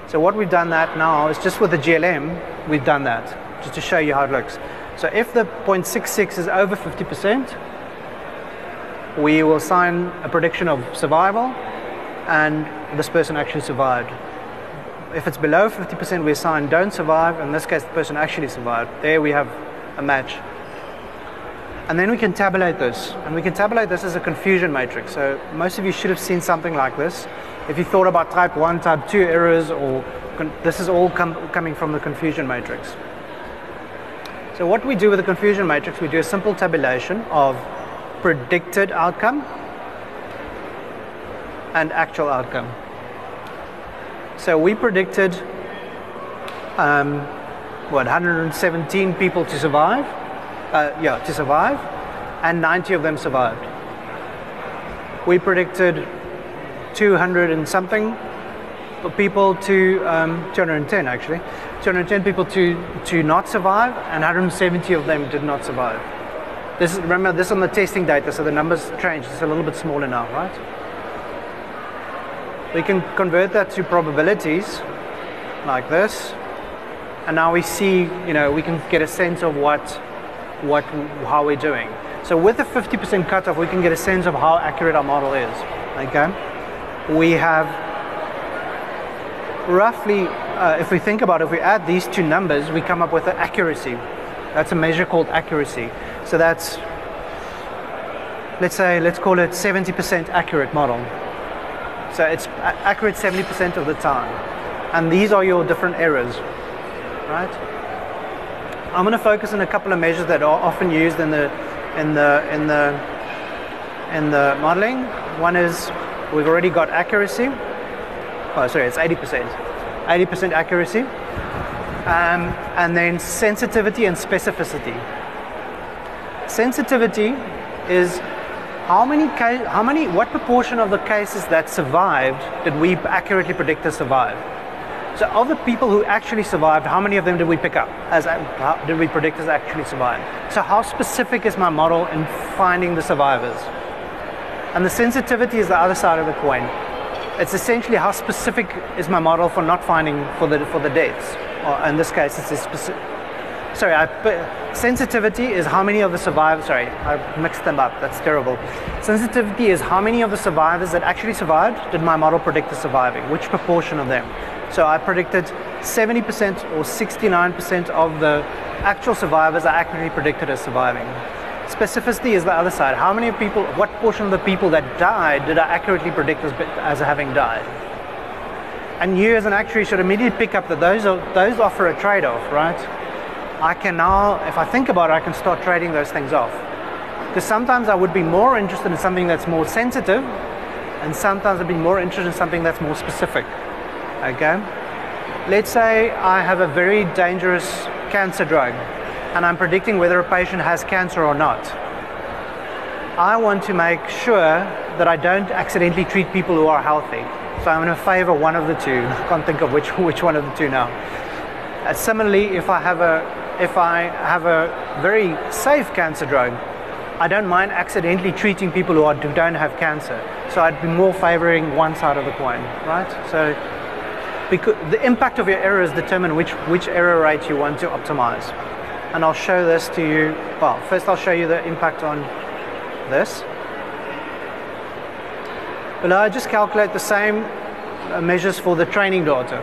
So what we've done that now is just with the GLM, we've done that, just to show you how it looks. So if the 0.66 is over 50%, we will sign a prediction of survival and this person actually survived. If it's below 50%, we assign don't survive. In this case, the person actually survived. There we have a match. And then we can tabulate this. And we can tabulate this as a confusion matrix. So most of you should have seen something like this if you thought about type 1, type 2 errors, or this is all com coming from the confusion matrix. So what we do with the confusion matrix, we do a simple tabulation of predicted outcome and actual outcome. So we predicted um, what 117 people to survive. Uh, yeah, to survive, and 90 of them survived. We predicted 200 and something people to um, 210 actually, 210 people to to not survive, and 170 of them did not survive. This is, remember this on the testing data, so the numbers changed. It's a little bit smaller now, right? We can convert that to probabilities like this. And now we see, you know, we can get a sense of what, what, how we're doing. So with the 50% cutoff, we can get a sense of how accurate our model is. Okay, we have roughly, uh, if we think about it, if we add these two numbers, we come up with an accuracy. That's a measure called accuracy. So that's, let's say, let's call it 70% accurate model. So it's accurate 70% of the time. And these are your different errors, right? I'm going to focus on a couple of measures that are often used in the in the in the in the modeling. One is we've already got accuracy. Oh, sorry, it's 80%. 80% accuracy. Um, and then sensitivity and specificity. Sensitivity is how many, how many, what proportion of the cases that survived did we accurately predict to survive? So of the people who actually survived, how many of them did we pick up as how did we predict as actually survived? So how specific is my model in finding the survivors? And the sensitivity is the other side of the coin. It's essentially how specific is my model for not finding for the for the deaths. Or in this case, it's a specific sorry, I, sensitivity is how many of the survivors, sorry, I mixed them up, that's terrible. Sensitivity is how many of the survivors that actually survived did my model predict as surviving, which proportion of them. So I predicted 70% or 69% of the actual survivors are accurately predicted as surviving. Specificity is the other side. How many people, what portion of the people that died did I accurately predict as, as having died? And you as an actuary should immediately pick up that those, are, those offer a trade-off, right? I can now, if I think about it, I can start trading those things off. Because sometimes I would be more interested in something that's more sensitive, and sometimes I'd be more interested in something that's more specific. Okay? Let's say I have a very dangerous cancer drug, and I'm predicting whether a patient has cancer or not. I want to make sure that I don't accidentally treat people who are healthy. So I'm going to favor one of the two. I (laughs) can't think of which, which one of the two now. Uh, similarly, if I have a if I have a very safe cancer drug, I don't mind accidentally treating people who, are, who don't have cancer. So I'd be more favoring one side of the coin, right? So because the impact of your errors determine which, which error rate you want to optimize. And I'll show this to you. Well, first I'll show you the impact on this. Below I just calculate the same uh, measures for the training data.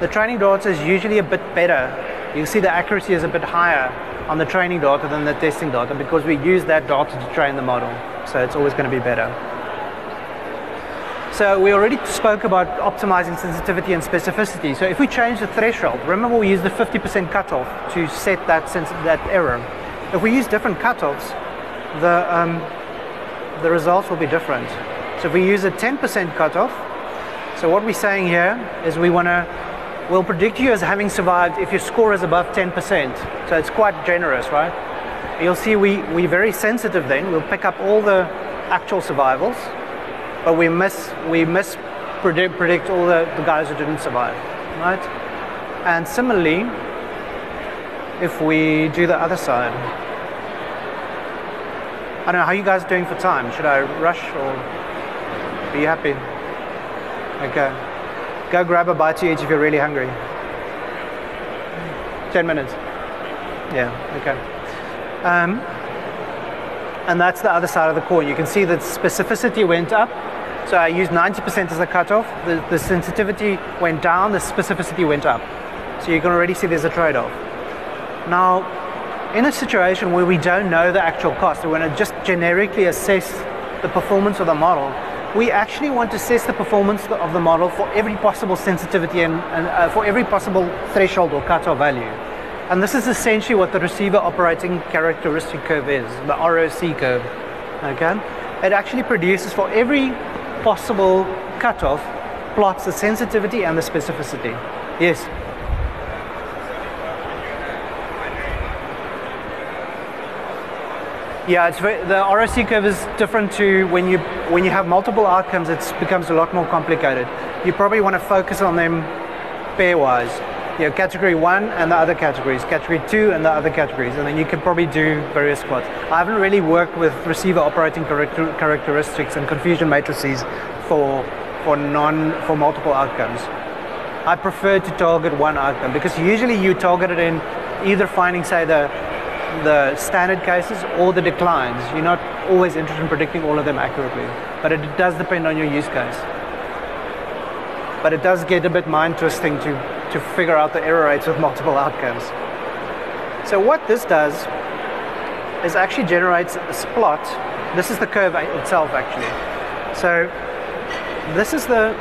The training data is usually a bit better you see the accuracy is a bit higher on the training data than the testing data because we use that data to train the model. So it's always going to be better. So we already spoke about optimizing sensitivity and specificity. So if we change the threshold, remember we use the 50% cutoff to set that, that error. If we use different cutoffs, the, um, the results will be different. So if we use a 10% cutoff, so what we're saying here is we want to we'll predict you as having survived if your score is above 10%. So it's quite generous, right? You'll see we, we're very sensitive then. We'll pick up all the actual survivals, but we miss, we miss predict, predict all the, the guys who didn't survive, right? And similarly, if we do the other side, I don't know, how you guys are doing for time? Should I rush or be happy? Okay. Go grab a bite to eat if you're really hungry. 10 minutes. Yeah, okay. Um, and that's the other side of the coin. You can see that specificity went up. So I used 90% as a cutoff. The, the sensitivity went down, the specificity went up. So you can already see there's a trade off. Now, in a situation where we don't know the actual cost, we want to just generically assess the performance of the model, we actually want to assess the performance of the model for every possible sensitivity and, and uh, for every possible threshold or cutoff value. And this is essentially what the receiver operating characteristic curve is, the ROC curve. Okay? It actually produces for every possible cutoff plots the sensitivity and the specificity. Yes. Yeah, it's very, the ROC curve is different to when you when you have multiple outcomes. It becomes a lot more complicated. You probably want to focus on them pairwise. You know, category one and the other categories, category two and the other categories, and then you can probably do various squats. I haven't really worked with receiver operating character, characteristics and confusion matrices for for non for multiple outcomes. I prefer to target one outcome because usually you target it in either finding, say, the the standard cases or the declines. You're not always interested in predicting all of them accurately, but it does depend on your use case. But it does get a bit mind twisting to, to figure out the error rates with multiple outcomes. So what this does is actually generates a plot. This is the curve itself actually. So this is the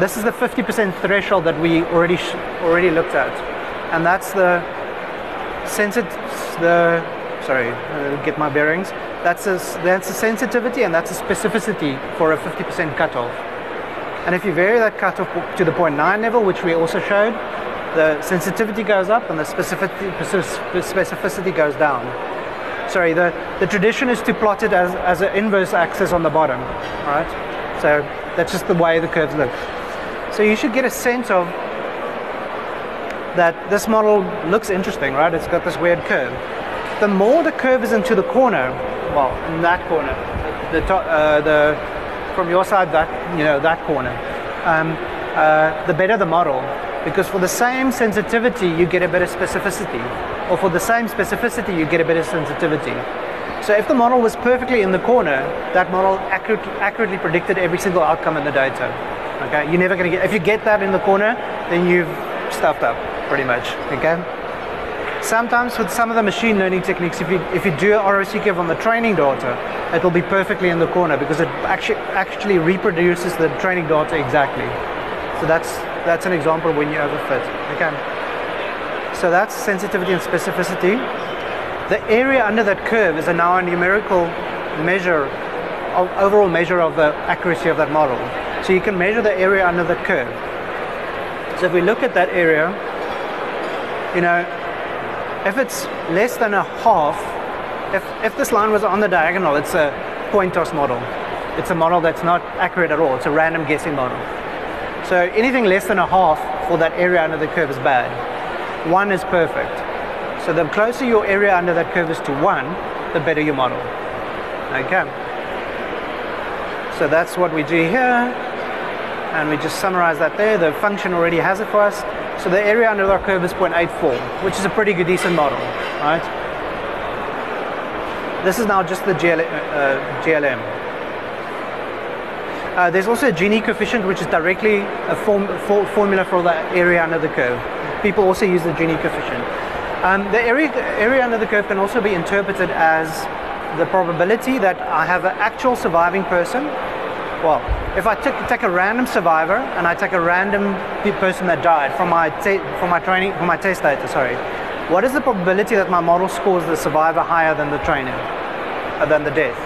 this is the 50% threshold that we already already looked at, and that's the sensitive the sorry, I'll get my bearings. That's a, that's a sensitivity and that's a specificity for a 50% cutoff. And if you vary that cutoff to the 0.9 level, which we also showed, the sensitivity goes up and the specificity, goes down. Sorry, the, the tradition is to plot it as, as an inverse axis on the bottom, right? So that's just the way the curves look. So you should get a sense of that this model looks interesting, right? It's got this weird curve. The more the curve is into the corner, well, in that corner, the top, uh, the from your side, that you know that corner, um, uh, the better the model, because for the same sensitivity you get a better specificity, or for the same specificity you get a better sensitivity. So if the model was perfectly in the corner, that model accurate, accurately predicted every single outcome in the data. Okay, you're never going to get. If you get that in the corner, then you've stuffed up pretty much. Okay. Sometimes with some of the machine learning techniques, if you if you do ROC curve on the training data, it will be perfectly in the corner because it actually actually reproduces the training data exactly. So that's that's an example when you overfit. Okay. So that's sensitivity and specificity. The area under that curve is a now a numerical measure, of, overall measure of the accuracy of that model. So you can measure the area under the curve. So if we look at that area, you know, if it's less than a half, if, if this line was on the diagonal, it's a coin toss model. It's a model that's not accurate at all. It's a random guessing model. So anything less than a half for that area under the curve is bad. One is perfect. So the closer your area under that curve is to one, the better your model. Okay. So that's what we do here. And we just summarize that there. The function already has it for us. So the area under our curve is 0.84, which is a pretty good decent model, right? This is now just the GL, uh, GLM. Uh, there's also a Gini coefficient, which is directly a form, for, formula for the area under the curve. People also use the Gini coefficient. Um, the area, area under the curve can also be interpreted as the probability that I have an actual surviving person well, if I took, take a random survivor and I take a random person that died from my from my training from my test data, sorry, what is the probability that my model scores the survivor higher than the trainer, uh, than the death?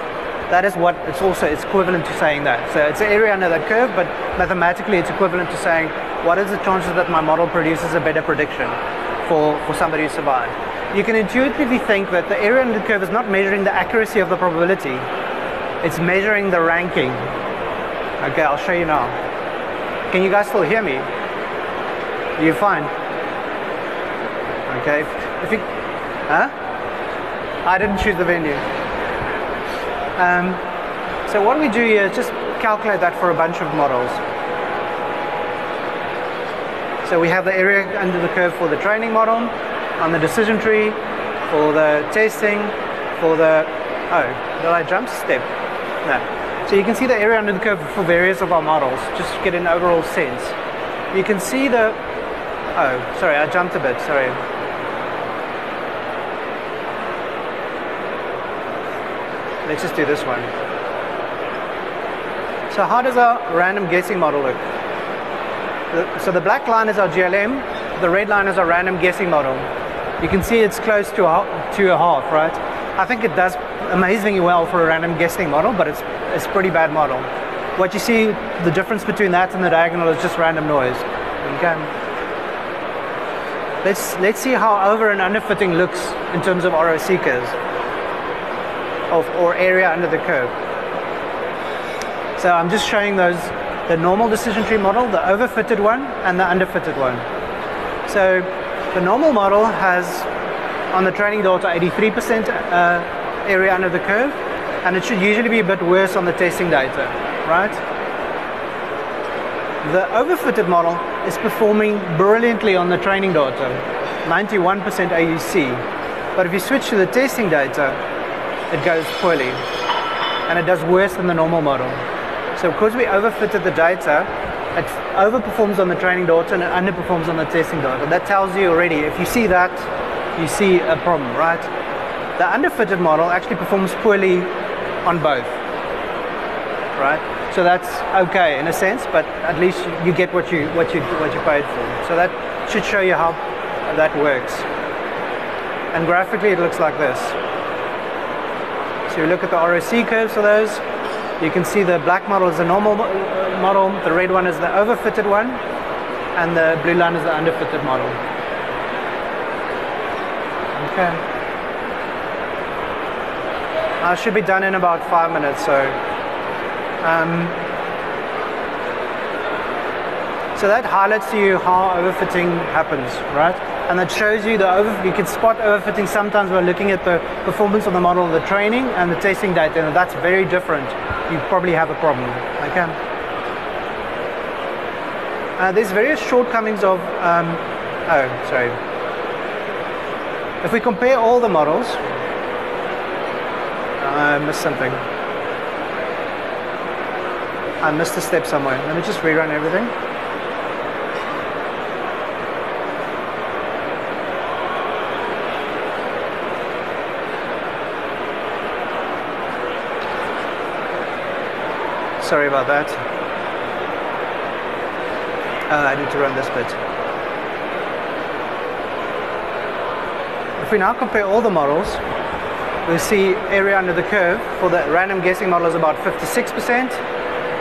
That is what it's also it's equivalent to saying that. So it's an area under the curve, but mathematically it's equivalent to saying what is the chances that my model produces a better prediction for, for somebody who survived. You can intuitively think that the area under the curve is not measuring the accuracy of the probability, it's measuring the ranking Okay, I'll show you now. Can you guys still hear me? You fine? Okay, if, if you, huh? I didn't choose the venue. Um, so what we do here is just calculate that for a bunch of models. So we have the area under the curve for the training model, on the decision tree, for the testing, for the, oh, did I jump step? No. So you can see the area under the curve for various of our models, just to get an overall sense. You can see the, oh, sorry, I jumped a bit, sorry. Let's just do this one. So how does our random guessing model look? So the black line is our GLM, the red line is our random guessing model. You can see it's close to a, to a half, right? I think it does amazingly well for a random guessing model, but it's it's pretty bad model. What you see, the difference between that and the diagonal is just random noise. Okay. Let's let's see how over and underfitting looks in terms of ROC seekers of, or area under the curve. So I'm just showing those the normal decision tree model, the overfitted one, and the underfitted one. So the normal model has on the training data 83% uh, area under the curve, and it should usually be a bit worse on the testing data, right? The overfitted model is performing brilliantly on the training data, 91% AUC. But if you switch to the testing data, it goes poorly, and it does worse than the normal model. So because we overfitted the data, it overperforms on the training data and it underperforms on the testing data. That tells you already, if you see that, you see a problem, right? The underfitted model actually performs poorly on both, right? So that's okay in a sense, but at least you get what you what you what you paid for. So that should show you how that works. And graphically, it looks like this. So you look at the ROC curves for those. You can see the black model is the normal uh, model, the red one is the overfitted one, and the blue line is the underfitted model. Okay. I should be done in about five minutes, so. Um, so that highlights to you how overfitting happens, right? And that shows you the over, you can spot overfitting sometimes by looking at the performance of the model, the training and the testing data, and that's very different. You probably have a problem, okay? Uh, there's various shortcomings of, um, oh, sorry, if we compare all the models, I missed something. I missed a step somewhere. Let me just rerun everything. Sorry about that. Uh, I need to run this bit. We now compare all the models, we see area under the curve for the random guessing model is about 56%,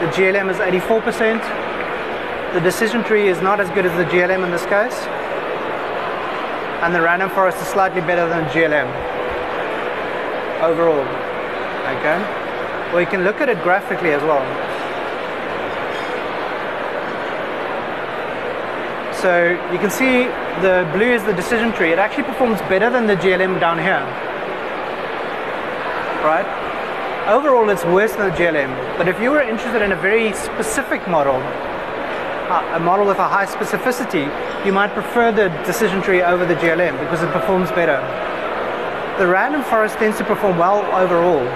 the GLM is 84%, the decision tree is not as good as the GLM in this case, and the random forest is slightly better than the GLM overall. Okay? Well, you can look at it graphically as well. So you can see the blue is the decision tree. It actually performs better than the GLM down here. Right? Overall, it's worse than the GLM. But if you were interested in a very specific model, a model with a high specificity, you might prefer the decision tree over the GLM because it performs better. The random forest tends to perform well overall,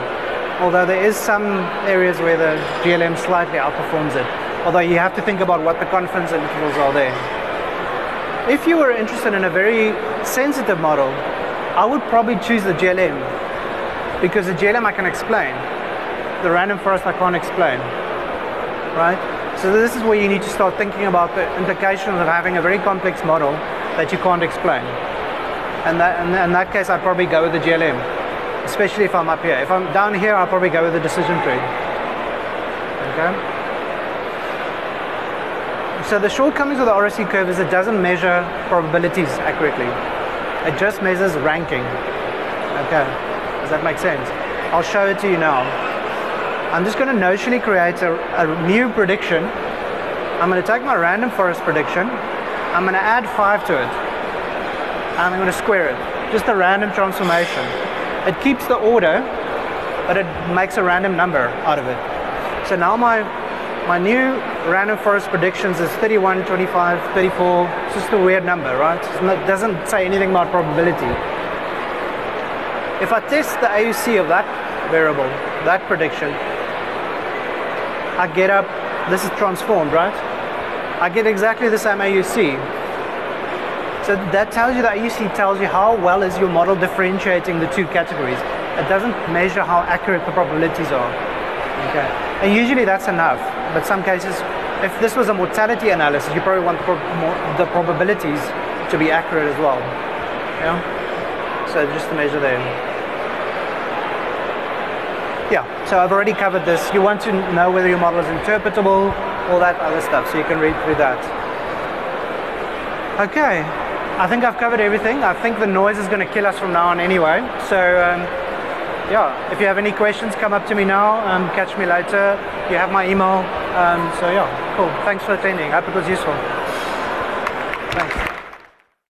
although there is some areas where the GLM slightly outperforms it. Although you have to think about what the confidence intervals are there. If you were interested in a very sensitive model, I would probably choose the GLM because the GLM I can explain. The random forest I can't explain. Right? So this is where you need to start thinking about the implications of having a very complex model that you can't explain. And that, in that case, I'd probably go with the GLM, especially if I'm up here. If I'm down here, I'll probably go with the decision tree. Okay? So the shortcomings of the ROC curve is it doesn't measure probabilities accurately. It just measures ranking. Okay, does that make sense? I'll show it to you now. I'm just going to notionally create a, a new prediction. I'm going to take my random forest prediction. I'm going to add 5 to it. And I'm going to square it. Just a random transformation. It keeps the order, but it makes a random number out of it. So now my my new random forest predictions is 31, 25, 34. It's just a weird number, right? It doesn't say anything about probability. If I test the AUC of that variable, that prediction, I get up, this is transformed, right? I get exactly the same AUC. So that tells you that AUC tells you how well is your model differentiating the two categories. It doesn't measure how accurate the probabilities are. Okay. And usually that's enough but some cases, if this was a mortality analysis, you probably want the, prob- the probabilities to be accurate as well. Yeah. So just to measure there. Yeah. So I've already covered this. You want to know whether your model is interpretable, all that other stuff. So you can read through that. Okay. I think I've covered everything. I think the noise is going to kill us from now on anyway. So. Um, yeah, if you have any questions, come up to me now. Um, catch me later. You have my email. Um, so yeah, cool. Thanks for attending. I hope it was useful. Thanks.